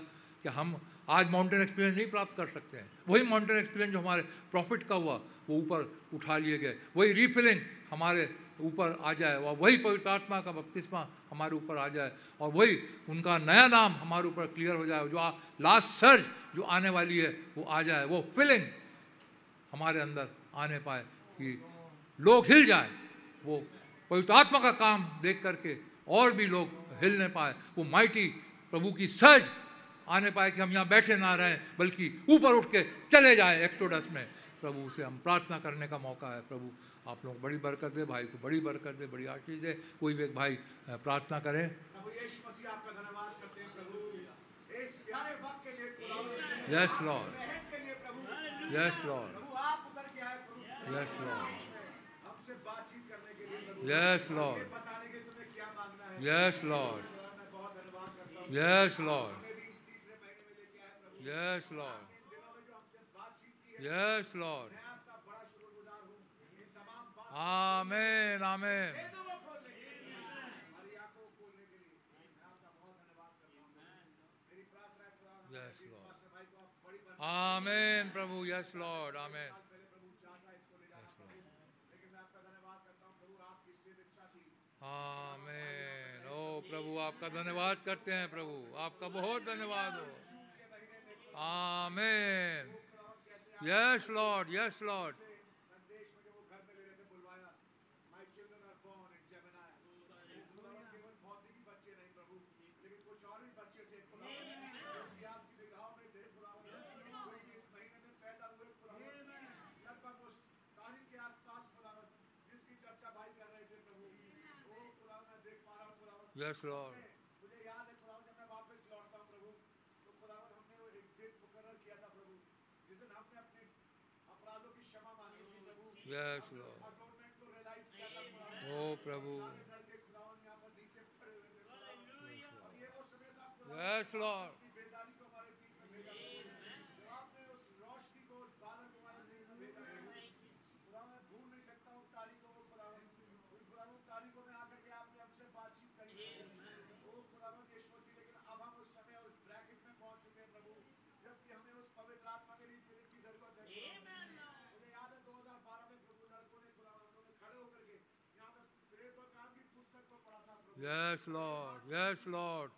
कि हम आज माउंटेन एक्सपीरियंस नहीं प्राप्त कर सकते हैं। वही माउंटेन एक्सपीरियंस जो हमारे प्रॉफिट का हुआ, वो ऊपर उठा लिए गए। वही रीफिलिंग हमारे ऊपर आ जाए और वही पवित्र आत्मा का बपतिस्मा हमारे ऊपर आ जाए और वही उनका नया नाम हमारे ऊपर क्लियर हो जाए। जो लास्ट सर्ज जो आने वाली है, वो आ जाए, वो फिलिंग हमारे अंदर आने पाए कि लोग हिल जाए। वो पवित्र आत्मा का काम देख करके और भी लोग हिलने पाए। वो माइटी प्रभु की सज आने पाए कि हम यहाँ बैठे ना रहें बल्कि ऊपर उठ के चले जाए एक्सोडस में। प्रभु से हम प्रार्थना करने का मौका है। प्रभु आप लोग बड़ी बरकत दे भाई को बड़ी बरकत दे बड़ी आशीष दे। कोई भी एक भाई प्रार्थना करें। Yes Lord yes Lord yes Lord yes Lord Yes, Lord. Yes, Lord. Yes, Lord. Yes, Lord. Amen, amen. Yes, Lord. Amen, Prabhu. Yes, Lord. Amen. Yes, Lord. Amen. ओ प्रभु, आपका धन्यवाद करते हैं प्रभु। आपका बहुत धन्यवाद हो। आमेन। Yes Lord yes Lord. Yes Lord मुझे याद है जब मैं वापस लौटता प्रभु तो हमने वो एक किया था प्रभु जिस दिन अपने अपराधों की क्षमा मांगी थी प्रभु। यस लॉर्ड अटोनमेंट को रियलाइज़ किया था ओ प्रभु। सारे पर नीचे पड़े हुए थे yes Lord yes Lord yes Lord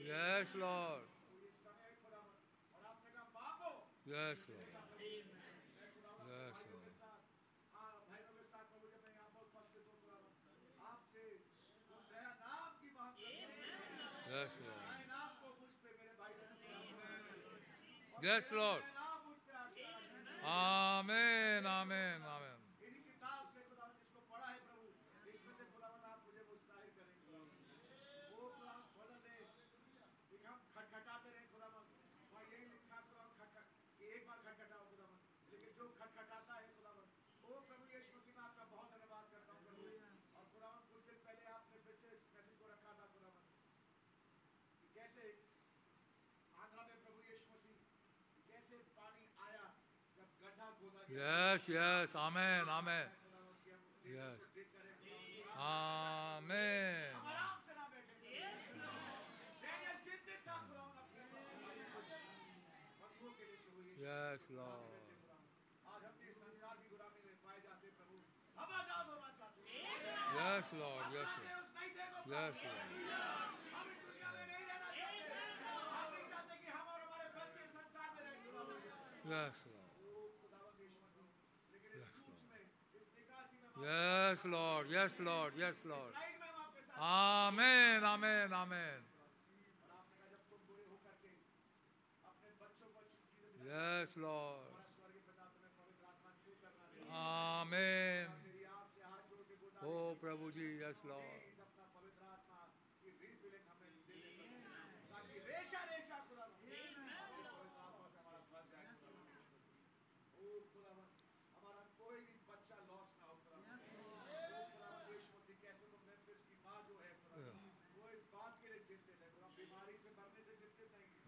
yes Lord yes Lord yes Lord Yes, sir. Yes, Lord. Amen, amen, amen. Yes, yes. Amen, amen. Yes. Amen. Yes, Lord. Yes, Lord. Yes, Lord. Yes, Lord. Yes, Lord. Yes, Lord. Yes, Lord. Yes, Lord. Amen. Amen. Amen. Yes, Lord. Amen. Oh, Prabhuji. Yes, Lord.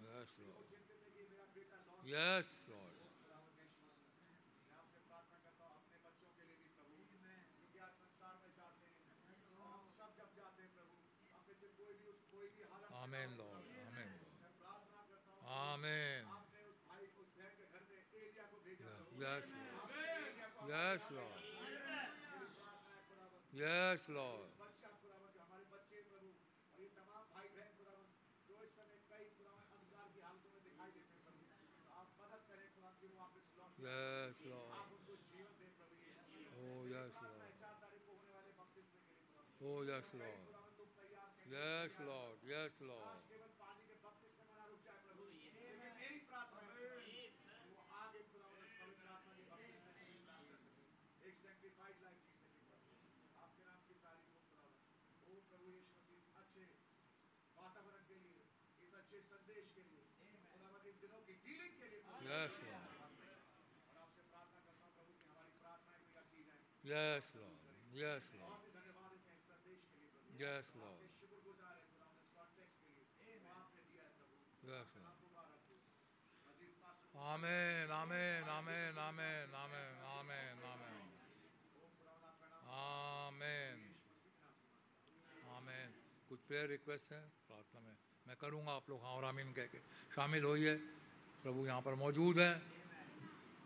Yes, Lord. Yes, Lord. आमेन Lord आमेन Lord आमेन yes yes Lord yes Lord Yes, Lord. Oh, yes, Lord. Oh, yes, Lord. Yes, Lord. Yes, Lord. एक सेक्रीफाइड life जी सके आपके नाम की तारीफ हो खुदा ओ प्रभु यीशु मसीह अच्छे वातावरण के लिए इस अच्छे संदेश के लिए खुदा इन दिनों की डीलिंग के लिए yes Lord yes Lord yes Lord yes Lord आमेन आमेन आमेन आमेन आमेन आमेन आमेन आमेन आमेन कुछ प्रेयर रिक्वेस्ट है? प्रार्थना में। मैं करूँगा आप लोग। हाँ और आमीन कह के। शामिल होइए। प्रभु यहाँ पर मौजूद हैं।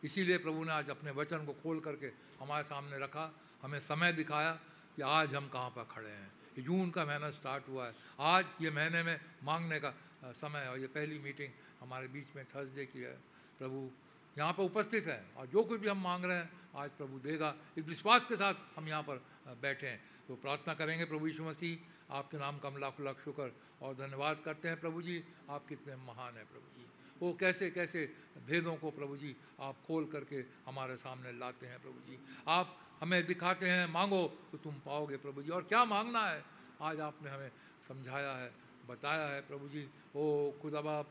इसीलिए प्रभु ने आज अपने वचन को खोल करके हमारे सामने रखा, हमें समय दिखाया कि आज हम कहाँ पर खड़े हैं। जून का महीना स्टार्ट हुआ है। आज ये महीने में मांगने का समय है। और ये पहली मीटिंग हमारे बीच में थर्सडे की है। प्रभु यहाँ पर उपस्थित है और जो कुछ भी हम मांग रहे हैं, आज प्रभु देगा। इस विश्वास के साथ हम यहाँ पर बैठे हैं। तो प्रार्थना करेंगे प्रभु यीशु मसीह। आपके नाम का हम लाख लाख शुक्र और धन्यवाद करते हैं प्रभु जी। आप कितने महान हैं प्रभु जी। वो कैसे कैसे भेदों को प्रभु जी आप खोल करके हमारे सामने लाते हैं प्रभु जी। आप हमें दिखाते हैं, मांगो तो तुम पाओगे प्रभु जी। और क्या मांगना है? आज आपने हमें समझाया है, बताया है प्रभु जी। ओ खुदा बाप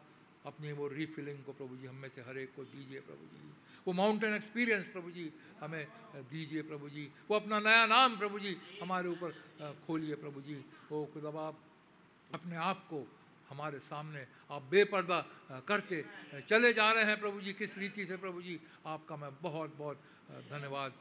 अपनी वो रीफिलिंग को प्रभु जी, हमें से हर एक को दीजिए प्रभु जी। वो माउंटेन एक्सपीरियंस प्रभु जी, हमें दीजिए प्रभु जी। वो अपना नया नाम प्रभु जी हमारे ऊपर खोलिए प्रभु जी। ओ खुदा बाप अपने आप को हमारे सामने आप बेपर्दा करते चले जा रहे हैं प्रभु जी, किस रीति से प्रभु जी? आपका मैं बहुत बहुत धन्यवाद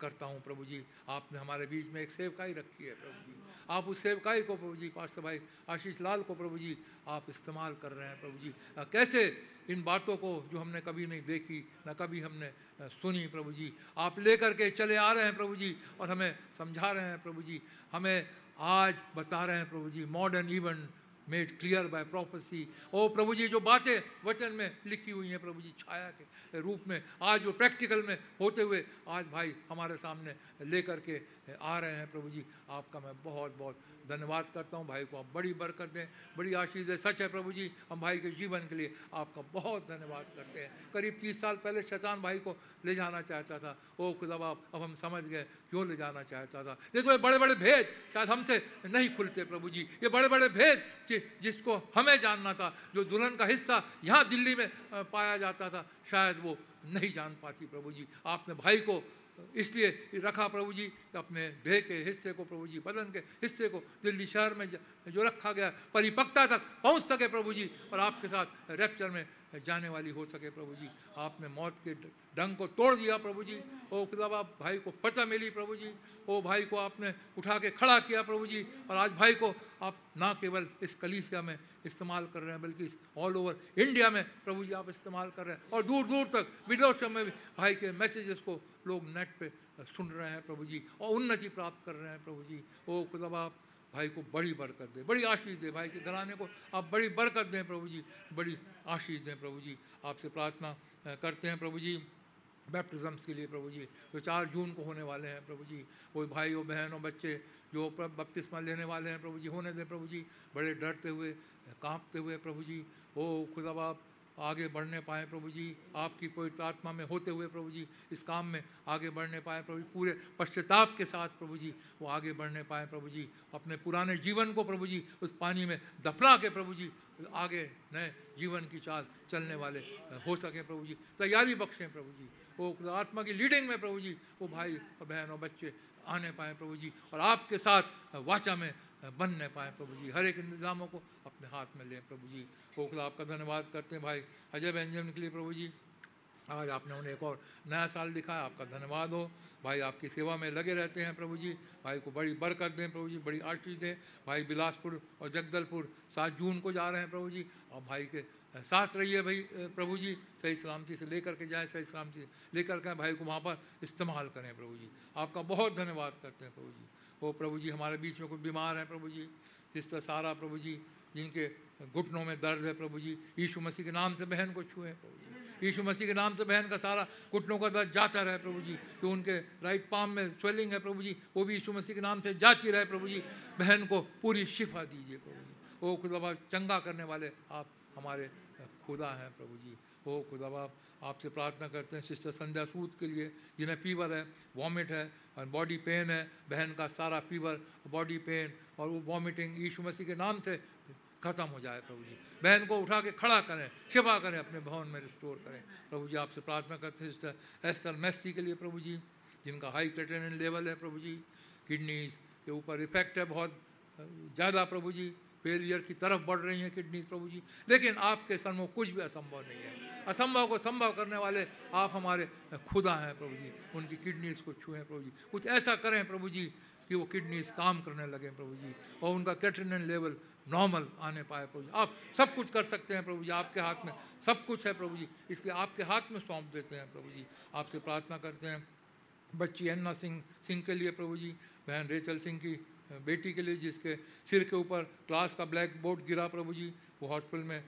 करता हूँ प्रभु जी। आपने हमारे बीच में एक सेवकाई रखी है प्रभु जी। आप उस सेवकाई को प्रभु जी, पास्टर भाई आशीष लाल को प्रभु जी, आप इस्तेमाल कर रहे हैं प्रभु जी। कैसे इन बातों को जो हमने कभी नहीं देखी, न कभी हमने सुनी प्रभु जी? आप लेकर के चले आ रहे हैं प्रभु जी और हमें समझा रहे हैं प्रभु जी। हमें आज बता रहे हैं प्रभु जी modern event made clear by prophecy ओ प्रभु जी जो बातें वचन में लिखी हुई हैं प्रभु जी छाया के रूप में, आज वो प्रैक्टिकल में होते हुए, आज भाई हमारे सामने लेकर के आ रहे हैं प्रभु जी आपका मैं बहुत बहुत धन्यवाद करता हूँ, भाई को आप बड़ी बरकत दें, बड़ी आशीष दें। सच है प्रभु जी, हम भाई के जीवन के लिए आपका बहुत धन्यवाद करते हैं। करीब तीस साल पहले शैतान भाई को ले जाना चाहता था। ओ खुदा बाप, अब हम समझ गए क्यों ले जाना चाहता था। नहीं तो ये बड़े बड़े भेद शायद हमसे नहीं खुलते प्रभु जी। ये बड़े बड़े भेद जिसको हमें जानना था, जो दुल्हन का हिस्सा यहाँ दिल्ली में पाया जाता था, शायद वो नहीं जान पाती प्रभु जी। आपने भाई को इसलिए रखा प्रभु जी, अपने देह के हिस्से को प्रभु जी, बदन के हिस्से को दिल्ली शहर में जो रखा गया परिपक्ता तक पहुँच सके प्रभु जी और आपके साथ रेप्चर में जाने वाली हो सके प्रभु जी। आपने मौत के डंग को तोड़ दिया प्रभु जी। ओ खुदाबा भाई को फतह मिली प्रभु जी। ओ भाई को आपने उठा के खड़ा किया प्रभु जी। और आज भाई को आप ना केवल इस कलीसिया में इस्तेमाल कर रहे हैं, बल्कि ऑल ओवर इंडिया में प्रभु जी आप इस्तेमाल कर रहे हैं। और दूर दूर तक विदेशों में भी भाई के मैसेजेस को लोग नेट पे सुन रहे हैं प्रभु जी और उन्नति प्राप्त कर रहे हैं प्रभु जी। ओ खुदाबा आप भाई को बड़ी बरकत दे, बड़ी आशीष दे भाई के घराने को। आप बड़ी बरकत दें प्रभु जी, बड़ी आशीष दें प्रभु जी। आपसे प्रार्थना करते हैं प्रभु जी बैप्टिज़म्स के लिए प्रभु जी। जो चार जून को होने वाले हैं प्रभु जी, कोई भाई और बहन और बच्चे जो बपतिस्मा लेने वाले हैं प्रभु जी, होने दें प्रभु जी। बड़े डरते हुए, कांपते हुए प्रभु जी, ओ खुदा बाप आगे बढ़ने पाए प्रभु जी आपकी पवित्र आत्मा में होते हुए प्रभु जी इस काम में आगे बढ़ने पाए प्रभु जी पूरे पश्चाताप के साथ प्रभु जी वो आगे बढ़ने पाए प्रभु जी अपने पुराने जीवन को प्रभु जी उस पानी में दफना के प्रभु जी आगे नए जीवन की चाल चलने वाले हो सके प्रभु जी तैयारी बख्शें प्रभु जी वो आत्मा की लीडिंग में प्रभु जी वो भाई और बहन और बच्चे आने पाए प्रभु जी और आपके साथ वाचा में बनने पाए प्रभु जी। हर एक इंतजामों को अपने हाथ में लें प्रभु जी। खुदा आपका धन्यवाद करते हैं भाई। अजय बेंजन के लिए प्रभु जी, आज आपने उन्हें एक और नया साल दिखाया। आपका धन्यवाद हो। भाई आपकी सेवा में लगे रहते हैं प्रभु जी। भाई को बड़ी बरकत दें प्रभु जी, बड़ी आशीष दें। भाई बिलासपुर और जगदलपुर सात जून को जा रहे हैं प्रभु जी। और भाई के साथ रहिए भाई प्रभु जी। सही सलामती से लेकर के जाएँ, सही सलामती से लेकर के भाई को वहाँ पर इस्तेमाल करें प्रभु जी। आपका बहुत धन्यवाद करते हैं प्रभु जी। वो प्रभु जी हमारे बीच में कोई बीमार हैं प्रभु जी। जिस तरह सारा प्रभु जी, जिनके घुटनों में दर्द है प्रभु जी, यीशु मसीह के नाम से बहन को छुए प्रभु जी। यीशु मसीह के नाम से बहन का सारा घुटनों का दर्द जाता रहे प्रभु जी। जो उनके राइट पाम में स्वेलिंग है प्रभु जी, वो भी यीशु मसीह के नाम से जाती रहे प्रभु जी। बहन को पूरी शिफा दीजिए प्रभु जी। वो खुदा चंगा करने वाले आप हमारे खुदा हैं प्रभु जी। ओ खुदा आपसे प्रार्थना करते हैं, सिस्टर संध्या सूद के लिए, जिन्हें फीवर है वॉमिट है, और बॉडी पेन है, बहन का सारा फीवर बॉडी पेन और वो वॉमिटिंग यीशु मसीह के नाम से खत्म हो जाए प्रभु जी। बहन को उठा के खड़ा करें, शिफा करें, अपने भवन में रिस्टोर करें। प्रभु जी, आपसे प्रार्थना करते हैं, सिस्टर एस्टर मेस्सी के लिए प्रभु जी, जिनका हाई क्रेटेनिन लेवल है प्रभु जी किडनीज के ऊपर इफ़ेक्ट है बहुत ज़्यादा प्रभु जी। फेलियर की तरफ़ बढ़ रही हैं किडनी प्रभु जी। लेकिन आपके सन्मुख कुछ भी असंभव नहीं है। असंभव को संभव करने वाले आप हमारे खुदा हैं प्रभु जी। उनकी किडनीज को छुएँ प्रभु जी। कुछ ऐसा करें प्रभु जी कि वो किडनीज काम करने लगे प्रभु जी और उनका कैटरिन लेवल नॉर्मल आने पाए प्रभु जी। आप सब कुछ कर सकते हैं प्रभु जी। आपके हाथ में सब कुछ है प्रभु जी। इसलिए आपके हाथ में सौंप देते हैं प्रभु जी। आपसे प्रार्थना करते हैं। बच्ची अन्ना सिंह सिंह के लिए प्रभु जी। बहन रेचल सिंह की बेटी के लिए जिसके सिर के ऊपर क्लास का ब्लैक बोर्ड गिरा प्रभु जी, वो हॉस्पिटल में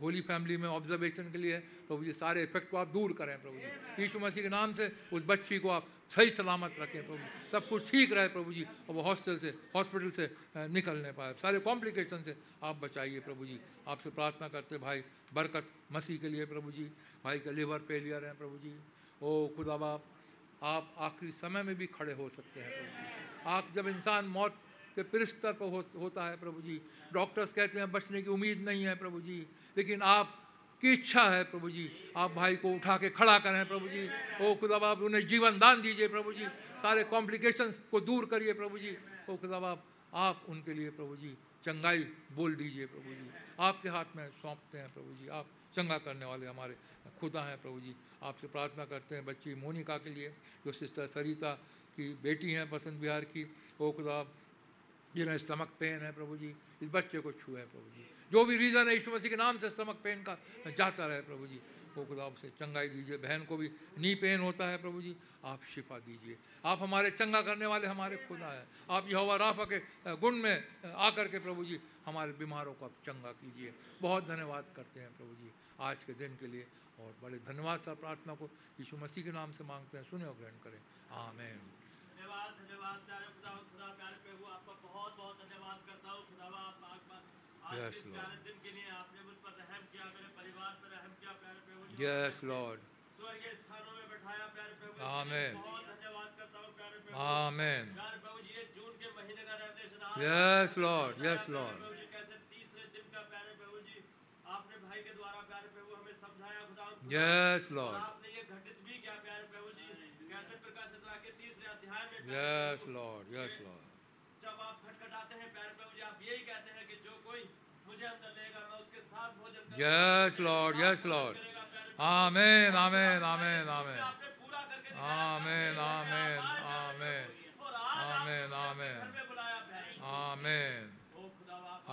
होली फैमिली में ऑब्जर्वेशन के लिए प्रभु जी, सारे इफ़ेक्ट को आप दूर करें प्रभु जी। यीशु मसीह के नाम से उस बच्ची को आप सही सलामत रखें प्रभु जी। सब कुछ ठीक रहे प्रभु जी, और वो हॉस्टल से हॉस्पिटल से निकल नहीं पाए। सारे कॉम्प्लिकेशन से आप बचाइए प्रभु जी। आपसे प्रार्थना करते, भाई, बरकत मसीह के लिए प्रभु जी। भाई का लिवर फेलियर है प्रभु जी। ओ खुदा बाप, आप आखिरी समय में भी खड़े हो सकते हैं प्रभु जी। आप जब इंसान मौत के पिरस्तर पर हो, होता है प्रभु जी। डॉक्टर्स कहते हैं बचने की उम्मीद नहीं है प्रभु जी। लेकिन आप की इच्छा है प्रभु जी। आप भाई को उठा के खड़ा करें प्रभु जी। ओ खुदा बाप उन्हें जीवन दान दीजिए प्रभु जी। सारे कॉम्प्लिकेशंस को दूर करिए प्रभु जी। ओ खुदा बाप आप उनके लिए प्रभु जी चंगाई बोल दीजिए प्रभु जी। आपके हाथ में सौंपते हैं प्रभु जी। आप चंगा करने वाले हमारे खुदा हैं प्रभु जी। आपसे प्रार्थना करते हैं बच्ची मोनिका के लिए जो सिस्टर सरिता की बेटी हैं बसंत बिहार की वो खुदा, जिन्हें स्टमक पेन है प्रभु जी, इस बच्चे को छुए प्रभु जी। जो भी रीज़न है यीशु मसीह के नाम से स्टमक पेन का जाता रहे प्रभु जी। वो खुदा, उसे चंगाई दीजिए। बहन को भी नी पेन होता है प्रभु जी। आप शिफा दीजिए। आप हमारे चंगा करने वाले हमारे खुदा है। आप यहोवा राफा के गुण में आकर के प्रभु जी, हमारे बीमारों को आप चंगा कीजिए। बहुत धन्यवाद करते हैं प्रभु जी। आज के दिन के लिए और बड़े धन्यवाद सर प्रार्थना को यीशु मसीह के नाम से मांगते हैं। सुने और ग्रहण करें। आमेन। धन्यवाद धन्यवाद प्यारे खुदा खुदा प्यारे पे हूँ आपका बहुत बहुत धन्यवाद करता हूँ खुदा आप आज इस. प्यारे दिन के लिए आपने मुझ पर रहम किया मेरे परिवार पर रहम किया प्यारे पे यस लॉर्ड स्वर्गीय स्थानों में बैठाया प्यारे पे हूँ Amen. बहुत धन्यवाद करता हूँ प्यारे पे हूँ आमेन प्यारे प्रभु जी ये जून के महीने का रेवलेशन Lord. बताया Yes, Lord. प्रभु जी कैसे तीसरे दिन का प्यारे प्रभु जी आपने भाई के द्वारा प्यारे प्रभु हमें समझाया खुदा यस लॉर्ड आपने ये घटित भी किया प्यारे प्रभु जी यस लॉर्ड यस लॉर्ड जब आप खटखटाते हैं प्यारे प्रभु जी आप यही कहते हैं कि जो कोई मुझे अंदर लेगा मैं उसके साथ भोजन Lord. करेगा, प्यारे प्रभु। आमेन आमेन पूरा मुझे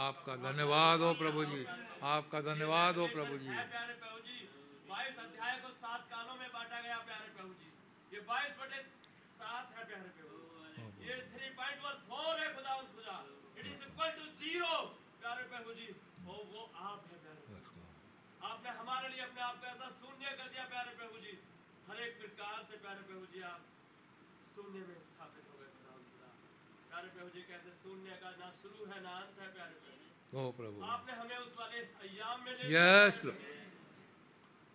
आपका धन्यवाद हो प्रभु जी। आपका धन्यवाद हो प्रभु जी। प्यारे प्रभु जी। बाईस अध्याय को सात कालों में बांटा गया प्यारे प्रभु जी। ये बाईस बटे सात है प्यारे प्रभु ये थ्री पॉइंट वन फोर है खुदा खुदा। It is equal to zero प्यारे प्रभु जी। ओ वो आप है प्यारे आपने हमारे लिए अपने आप को ऐसा शून्य कर दिया प्यारे प्रभु जी। हर एक प्रकार से प्यारे प्रभु जी आप शून्य में स्थापित हो गए खुदा खुदा। प्यारे प्रभु जी कैसे शून्य का ना शुरू है ना अंत है प्यारे प्रभु प्रभु आपने हमें उस वाले अय्याम में ले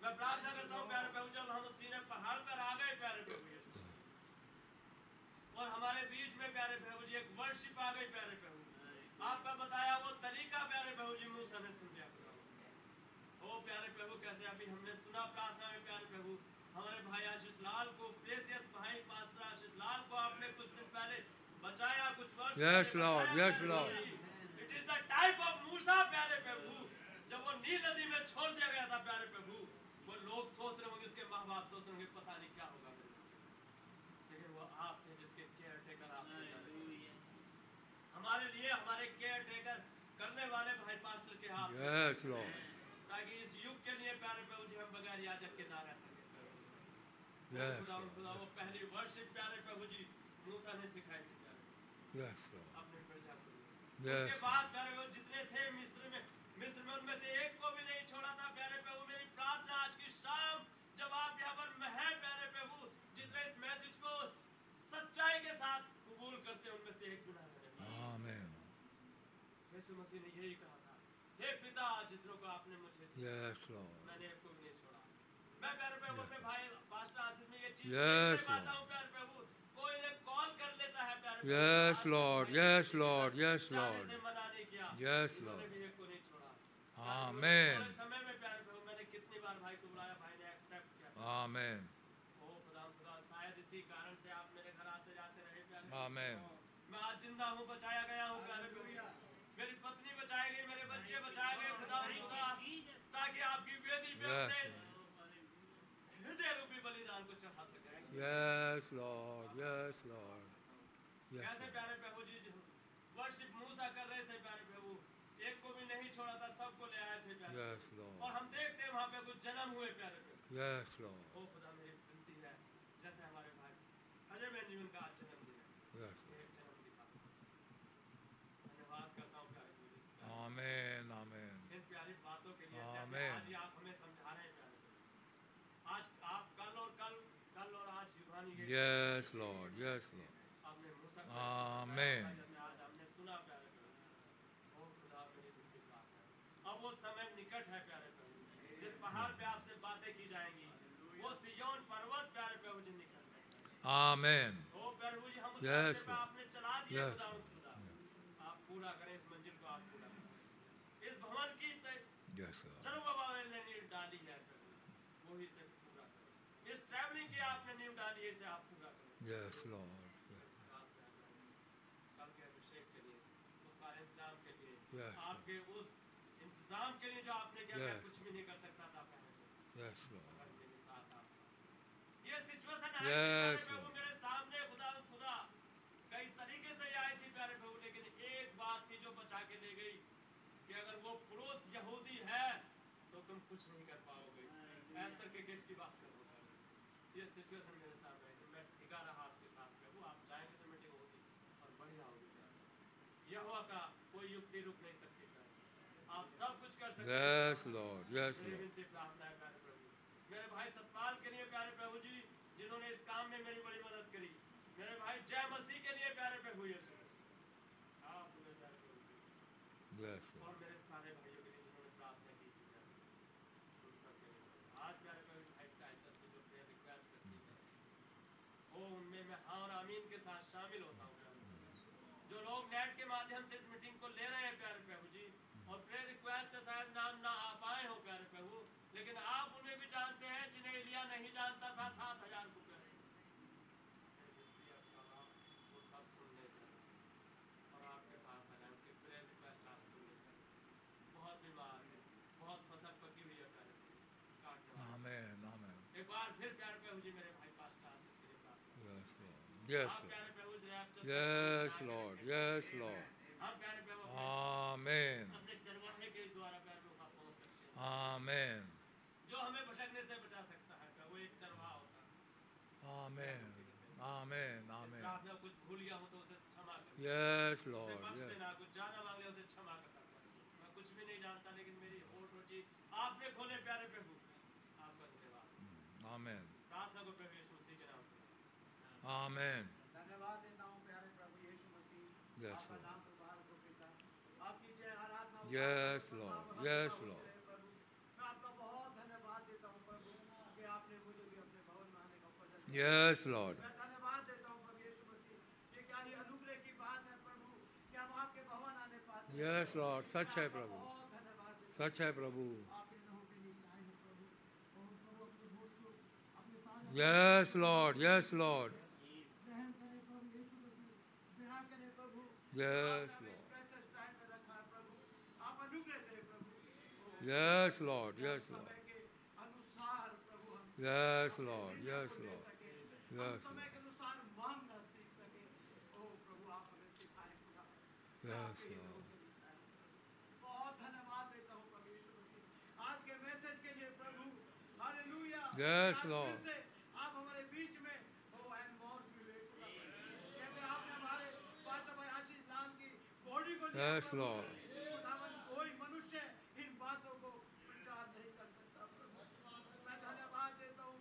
मैं प्रार्थना करता हूँ प्यारे प्रभु जब हम उस पहाड़ पर आ गए प्यारे प्रभु यीशु। और हमारे बीच में प्यारे प्रभु जी एक वर्शिप आ गई प्यारे प्रभु आपका बताया वो तरीका प्यारे प्रभु जी मूसा ने सुन लिया ओ प्यारे प्रभु कैसे अभी हमने सुना प्रार्थना में प्यारे प्रभु हमारे भाई आशीष लाल को प्रेसियस भाई मास्टर आशीष लाल को आपने कुछ दिन पहले बचाया कुछ वर्ष. Yes, Lord. It is the type of मूसा प्यारे प्रभु जब वो नील नदी में छोड़ दिया गया था प्यारे प्रभु लोग सोच रहे होंगे उसके माँ बाप सोच रहे होंगे पता नहीं क्या होगा मेरे। लेकिन वो आप थे जिसके केयर टेकर आप। हमारे लिए हमारे केयर टेकर करने वाले भाई पास्टर के हाथ लॉर्ड ताकि इस युग के लिए प्यारे प्रभु जी हम बगैर याजक के ना रह सके। Yes, खुदा खुदा वो पहली वर्शिप प्यारे प्रभु जी मूसा ने सिखाई थी लॉर्ड अपने प्रजा को। Yes. उसके बाद प्यारे प्रभु जितने थे मिस्र में मिस्र में उनमें से एक को भी नहीं छोड़ा था प्यारे प्रभु। मेरी शाम जब आप यहाँ पर में हैं प्यारे प्रभु जितने इस मैसेज को सच्चाई के साथ कबूल करते हैं उनमें से एक भी ना रहने पाए आमेन। यीशु मसीह ने यही कहा था हे पिता जितनों को आपने मुझे दिया यस मैंने एक को भी नहीं छोड़ा। मैं प्यारे प्रभु अपने भाई पास्टर आशीष में ये चीज़ Yes, पाता हूँ प्यारे प्रभु कोई ने कॉल कर लेता है प्यारे yes Lord yes Lord yes Lord से मना नहीं किया Yes, उन्होंने Lord. भी एक को नहीं छोड़ा। प्यारे प्रभु, आमेन समय में प्यारे प्रभु बार भाई को बुलाया भाई ने एक्सेप्ट किया। आमेन ओ खुदा खुदा शायद इसी कारण से आप मेरे घर आते जाते रहे प्यारे। आमेन मैं आज ज़िंदा हूँ बचाया गया हूँ प्यारे मेरी पत्नी बचाई गई मेरे बच्चे बचाए गए खुदा खुदा ताकि आपकी वेदी पे अपने हृदय रूपी बलिदान को चढ़ा सके। Yes, Lord. Yes, Lord. Yes, कैसे प्यारे प्रभु जी वर्शिप मूसा कर रहे थे प्यारे प्रभु? एक को भी नहीं छोड़ा था सबको ले आए थे प्यारे Yes, और हम देखते हैं वहाँ पे कुछ जन्म हुए प्यारे Yes, ओ खुदा मेरी विनती है जैसे हमारे भाई अजय बेंजामिन का आज जन्मदिन है Yes. जन्म दिखा धन्यवाद करता हूँ प्यारे Amen. Amen. इन प्यारी बातों के लिए जैसे आज आप हमें समझा रहे हैं प्यारे आज आप कल और कल कल और आज युवानी ये Yes, Lord. Yes, Lord. आपने मूसा को आमीन। ऐसे सिखाया, जैसे आज हमने सुना प्यारे प्रभु ओ खुदा मेरी विनती प्रार्थना है। अब वो समय निकट है प्यारे प्रभु जिस पहाड़ पे आपसे बातें की जाएँगी वो सियोन पर्वत प्यारे प्रभु जी निकट है Amen. ओ प्रभु जी हम उस Yes, पे आपने चला दिया Yes. खुदा खुदा आप पूरा करें इस मंजिल को आप पूरा करें इस भवन की Yes. चलो बाबा ने नींव डाली है प्रभु वही से पूरा करो इस ट्रैवलिंग की आपने नींव डाली है इसे आप पूरा करो Yes, Lord. कल के अभिषेक के लिए उस सारे इंतज़ाम के लिए Yes. आपके उस इंतज़ाम के लिए जो आपने किया Yes. कुछ भी नहीं कर सकता था पहले। Yes, ये सिचुएशन आई Yes, थी प्यारे प्रभु मेरे सामने खुदा खुदा कई तरीके से आई थी प्यारे प्रभु लेकिन एक बात थी जो बचा के ले गई कि अगर वो पुरुष यहूदी है तो तुम कुछ नहीं कर पाओगे। एस्तर के केस की बात करो? ये सिचुएशन मेरे साथ आई थी। मैं टिका रहा आपके साथ प्रभु आप चाहेंगे तो मैं टिका होगी और बढ़िया होगी। यहोवा का कोई युक्ति रुक नहीं सकती। सब कुछ कर सकते Yes, Lord. Yes, मेरी Lord. विनती प्रार्थना है प्यारे प्रभु मेरे भाई सतपाल के लिए प्यारे प्रभु जी जिन्होंने इस काम में मेरी बड़ी मदद करी। मेरे भाई जय मसीह के लिए प्यारे प्रभु यीशु आप उन्हें प्यारे प्रभु जी। Yes, और मेरे सारे भाइयों के लिए जिन्होंने प्रार्थना की थी उन सब के लिए आज प्यारे प्रभु भाई टाइटस में जो प्रेयर रिक्वेस्ट करती है। वो उनमें मैं हाँ और आमीन के साथ शामिल होता हूँ जो लोग नेट के माध्यम से इस मीटिंग को ले रहे हैं प्यारे प्रभु जी और प्रेयर रिक्वेस्ट है शायद नाम ना आ पाए हो प्यारे प्रभु लेकिन आप उन्हें भी जानते हैं जिन्हें इलिया नहीं जानता सात सात हज़ार को प्यारे वो सब सुन ले और आपके पास आ जाए उनके प्रेयर रिक्वेस्ट आप सुन ले बहुत बीमार है बहुत फ़सल पकी हुई है प्यारे प्रभु, काटने वाला। Amen. Amen. एक बार फिर प्यारे प्रभु जी मेरे भाई पास आशीष के लिए प्रार्थना Lord. Yes, आप Lord. प्यारे प्रभु जी. हम प्यारे प्रभु अपने- Amen. Amen. Amen. Amen. प्रार्थना में कुछ भूल गया हूँ तो उसे क्षमा कर Yes, Lord. Yes. देना कुछ ज़्यादा मांग लिया उसे क्षमा करना मैं कुछ भी नहीं जानता लेकिन मेरी होठ रोटी आपने खोले प्यारे प्रभु आपका धन्यवाद Amen. प्रार्थना को प्रभु यीशु मसीह के नाम से Amen. धन्यवाद देता हूँ प्यारे प्रभु यीशु मसीह आपका Lord. नाम हो पिता आपकी जय आराधना हो Yes, प्रभु, Lord. पाते हैं। Yes, Lord. सच है प्रभु। हूँ। सच है प्रभु। लिए सहाय हो प्रभु। और प्रभु अपने भोज को अपने Yes, Lord. Yes, Lord. समय के अनुसार मांगना सीख सके ओ प्रभु आप हमें सिखाएँ खुदा। बहुत धन्यवाद देता हूँ प्रभु यीशु आज के मैसेज के लिए प्रभु हालेलुया Yes, आज फिर Lord. से आप हमारे बीच में हो एंड मोर जैसे आपने हमारे पास्टर भाई आशीष लाल की बॉडी को लिया Yes, प्रभु, Lord. खुदावन कोई मनुष्य इन बातों को प्रचार नहीं कर सकता प्रभु मैं धन्यवाद देता हूँ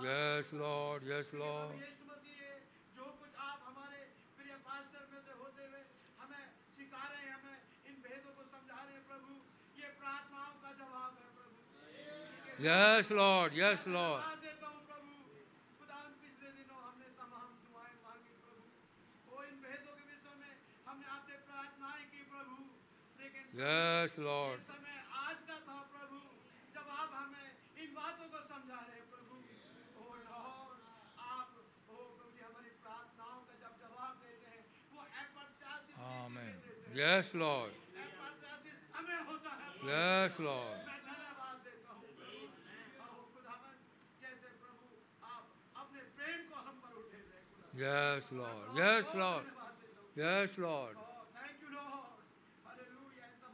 प्रभु ये तो आप- Yes, Lord. Yes, Lord. यीशु मसीह ये जो कुछ आप हमारे प्रिय पास्टर में से होते हुए हमें सिखा रहे हैं हमें इन भेदों को समझा रहे हैं प्रभु ये प्रार्थनाओं का जवाब है प्रभु Yes, Lord. Yes, Lord. धन्यवाद देता Yes, Lord. Yes, Lord. Yes, Lord. Yes, Lord. Yes, Lord.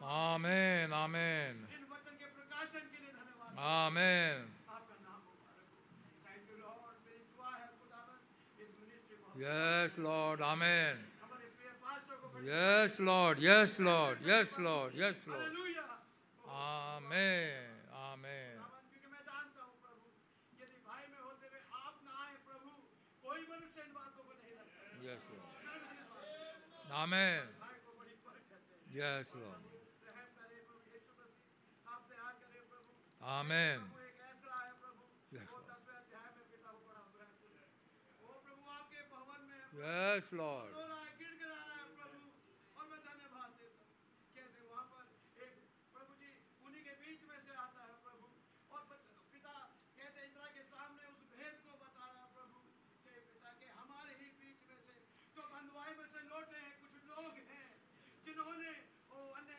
Amen. Amen. Amen. Yes, Lord. Amen. Yes, Lord. Yes, Lord. Yes, Lord. Yes, Lord. Amen. Amen. Yes, Lord. Amen. Yes, Lord. Amen. Yes, Lord. Yes, Lord.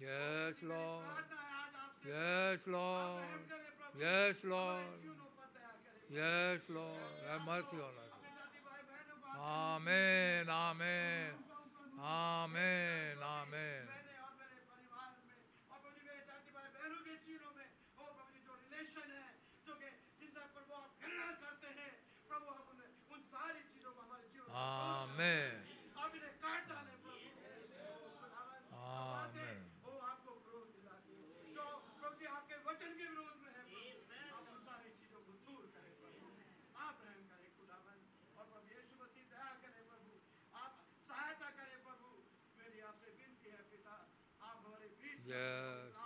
Yes, Lord. Yes, Lord. Yes, Lord. Yes, Lord. Have mercy on us. Amen. Amen. Amen. Amen. yes.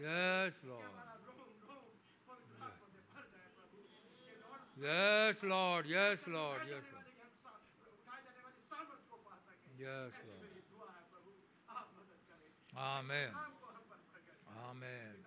Yes. yes, Lord. Yes, Lord. Yes, Lord. Yes, Lord. Yes, Lord. Amen. Amen.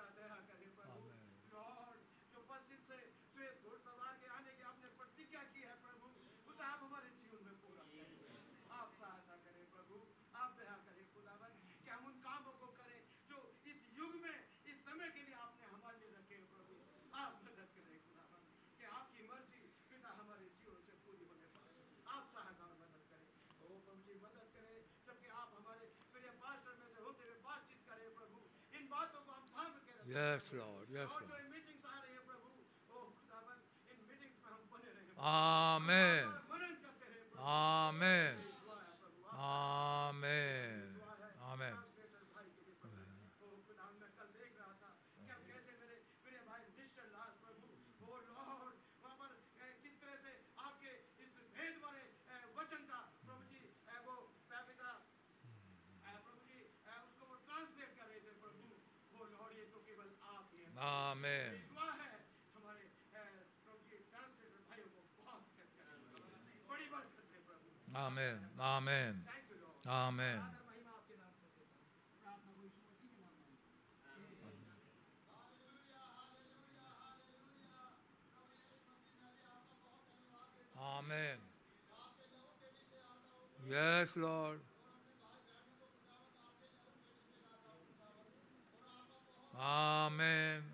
Yes, Lord. Yes, Lord. Amen. Amen. Amen. Amen. Amen. Amen. Amen. Yes, Lord. आमेन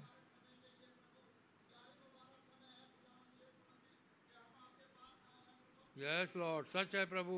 yes Lord सच है प्रभु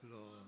系咯。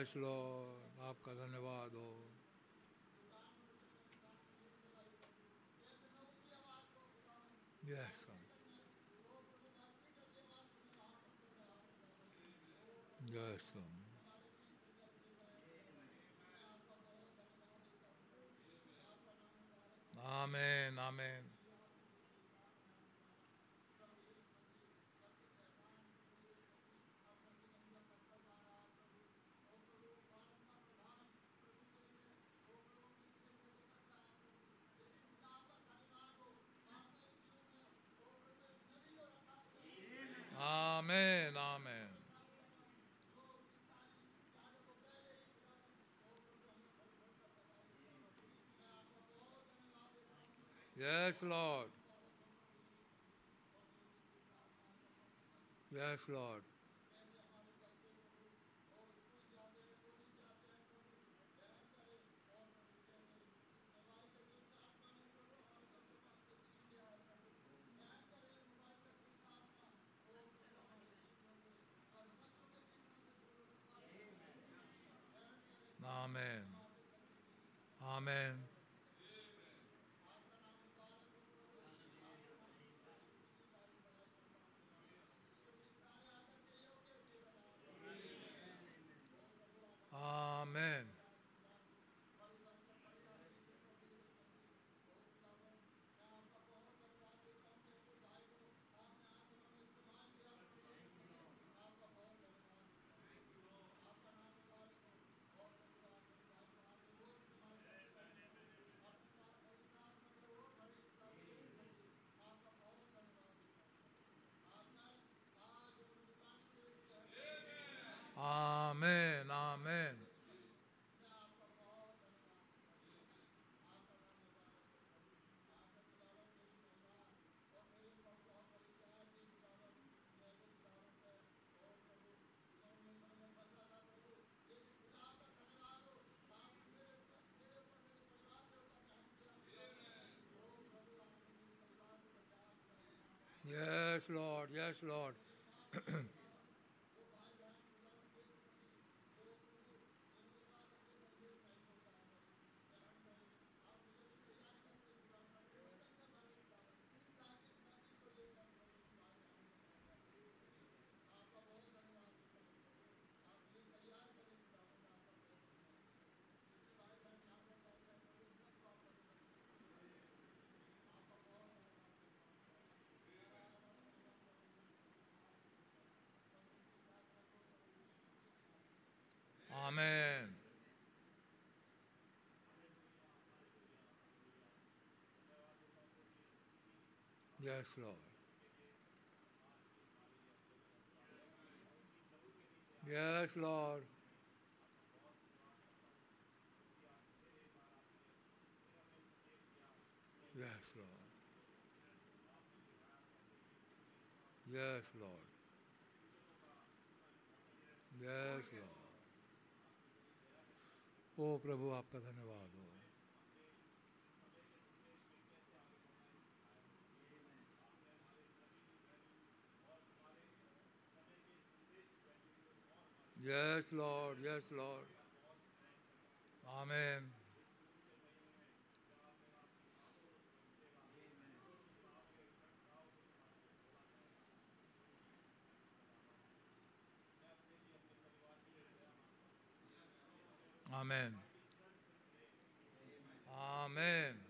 Yes Lord आपका धन्यवाद हो। Yes yes आमेन आमेन Yes, Lord. Yes, Lord. Amen. Amen. Amen. Yes, Lord. Yes, Lord. Amen. Yes, Lord. Yes, Lord. Yes, Lord. Yes, Lord. Yes, Lord. ओ प्रभु आपका धन्यवाद हो Yes, Lord. Yes, Lord. Amen. Amen. Amen.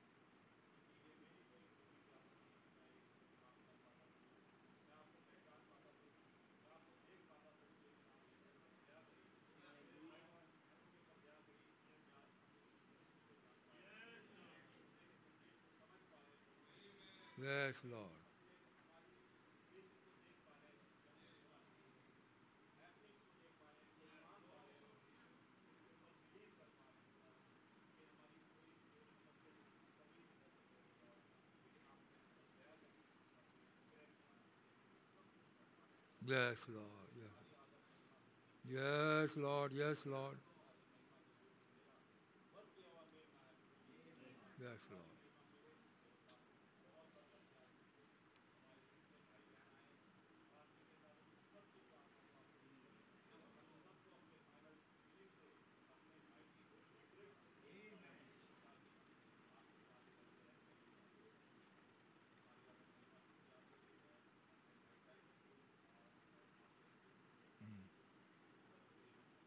Yes, Lord. Yes, Lord. Yes. Yes, Lord. Yes, Lord. Yes, Lord.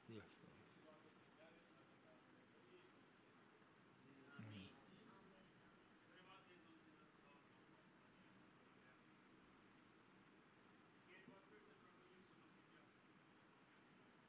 Yes, Lord.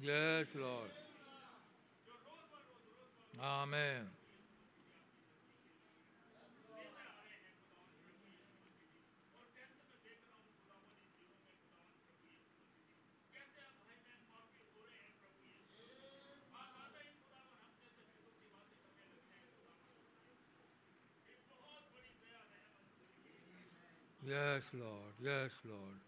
Yes, Lord. Amen. Yes, Lord. Yes, Lord.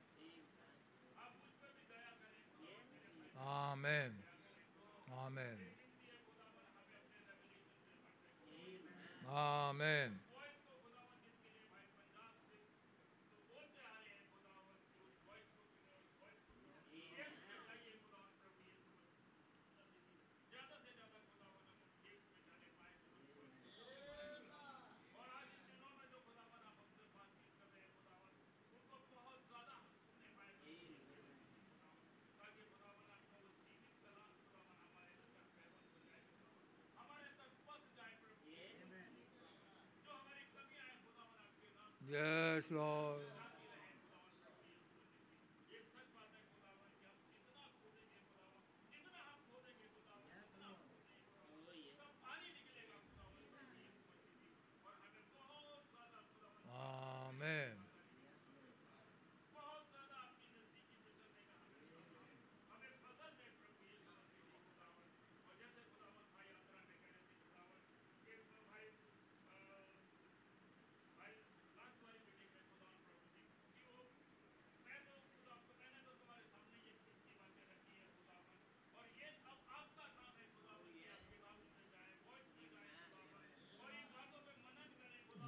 Amen. Amen. Amen. Praise Lord.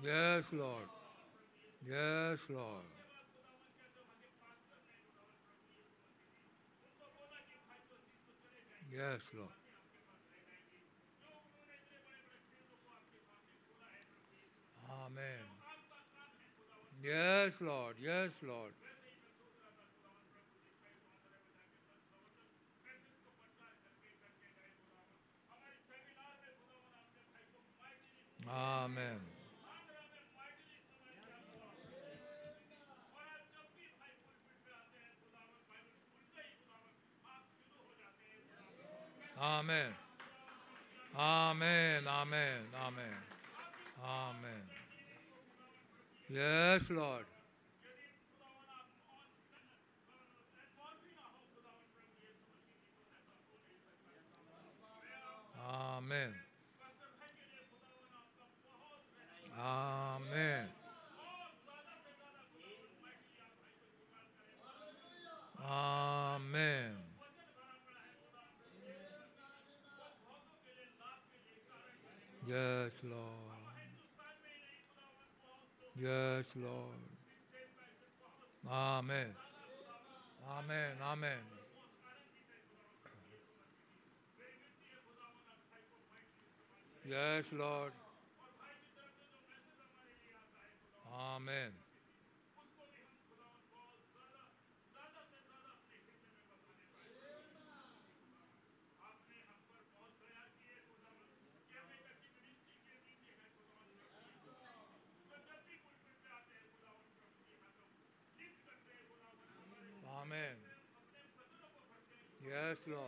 Yes, Lord. Yes, Lord. Yes, Lord. Amen. Yes, Lord. Yes, Lord. Amen. Amen. Amen. Amen. Amen. Amen. Yes, Lord. Amen. Amen. Amen. Yes, Lord. Yes, Lord. Amen. Amen. Amen. Yes, Lord. Amen. Amen. Yes, Lord.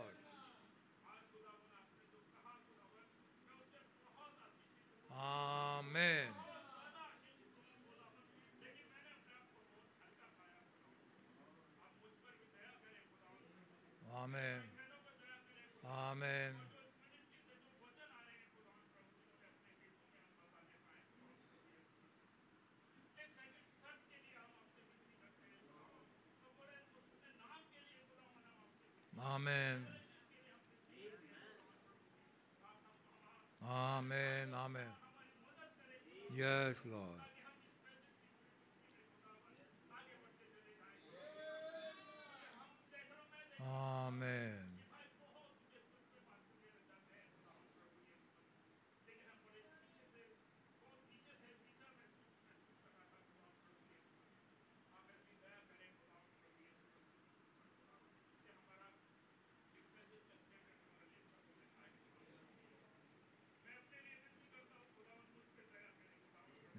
Amen. Amen. Amen. Amen. Amen. Amen. Yes, Lord. Amen.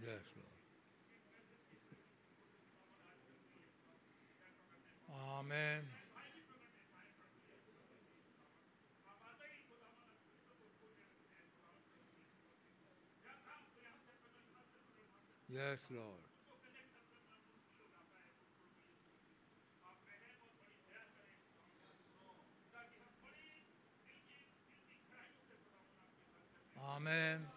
Yes, Lord. Amen. Yes, Lord. Amen.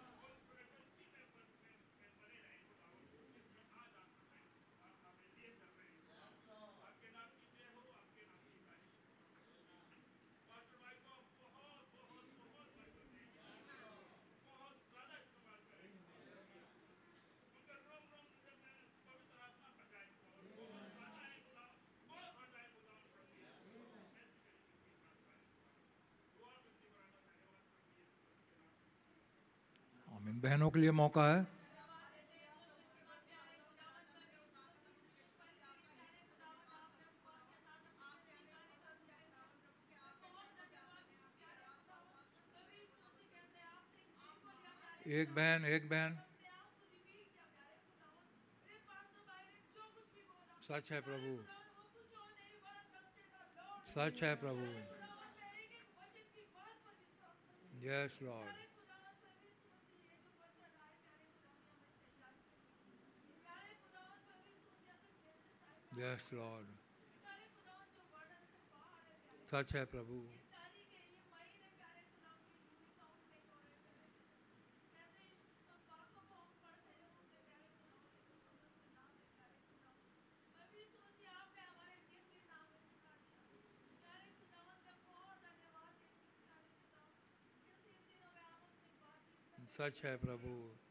बहनों के लिए मौका है। एक बहन एक बहन। सच है प्रभु। सच है प्रभु। यस लॉर्ड यस लॉर्ड सच है प्रभु। सच है प्रभु।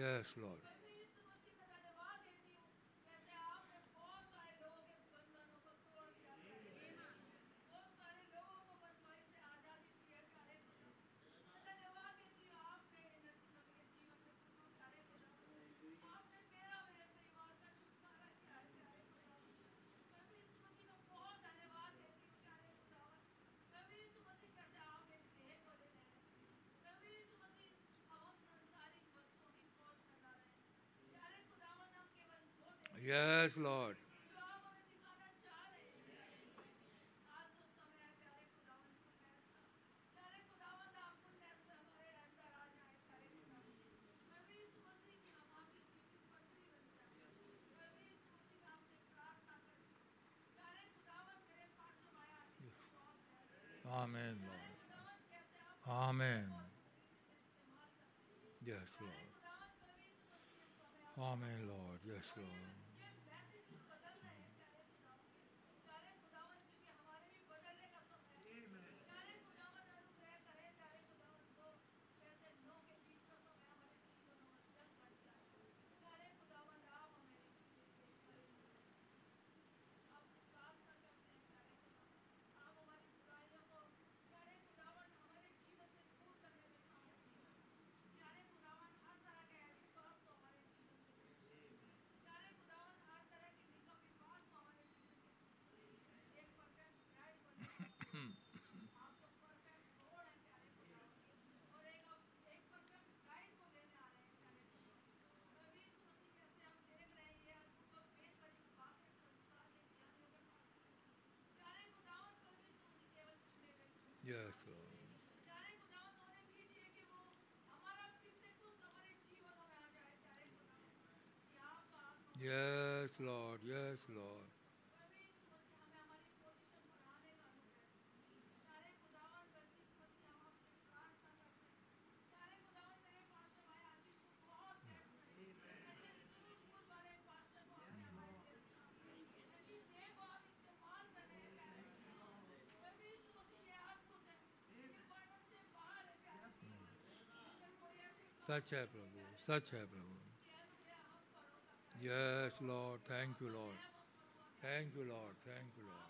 Yes, Lord. Yes, Lord. Amen, Lord. Amen. Yes, Lord. Amen, Lord. Yes, Lord. Um, yes, Lord. Yes, Lord. Yes, Lord. सच है प्रभु सच है प्रभु yes Lord thank you Lord thank you Lord thank you Lord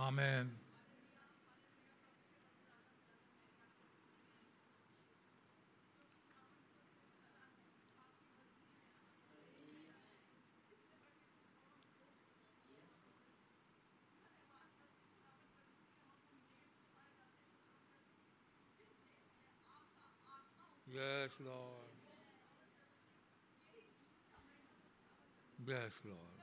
Amen. Yes, Lord. Yes, Lord.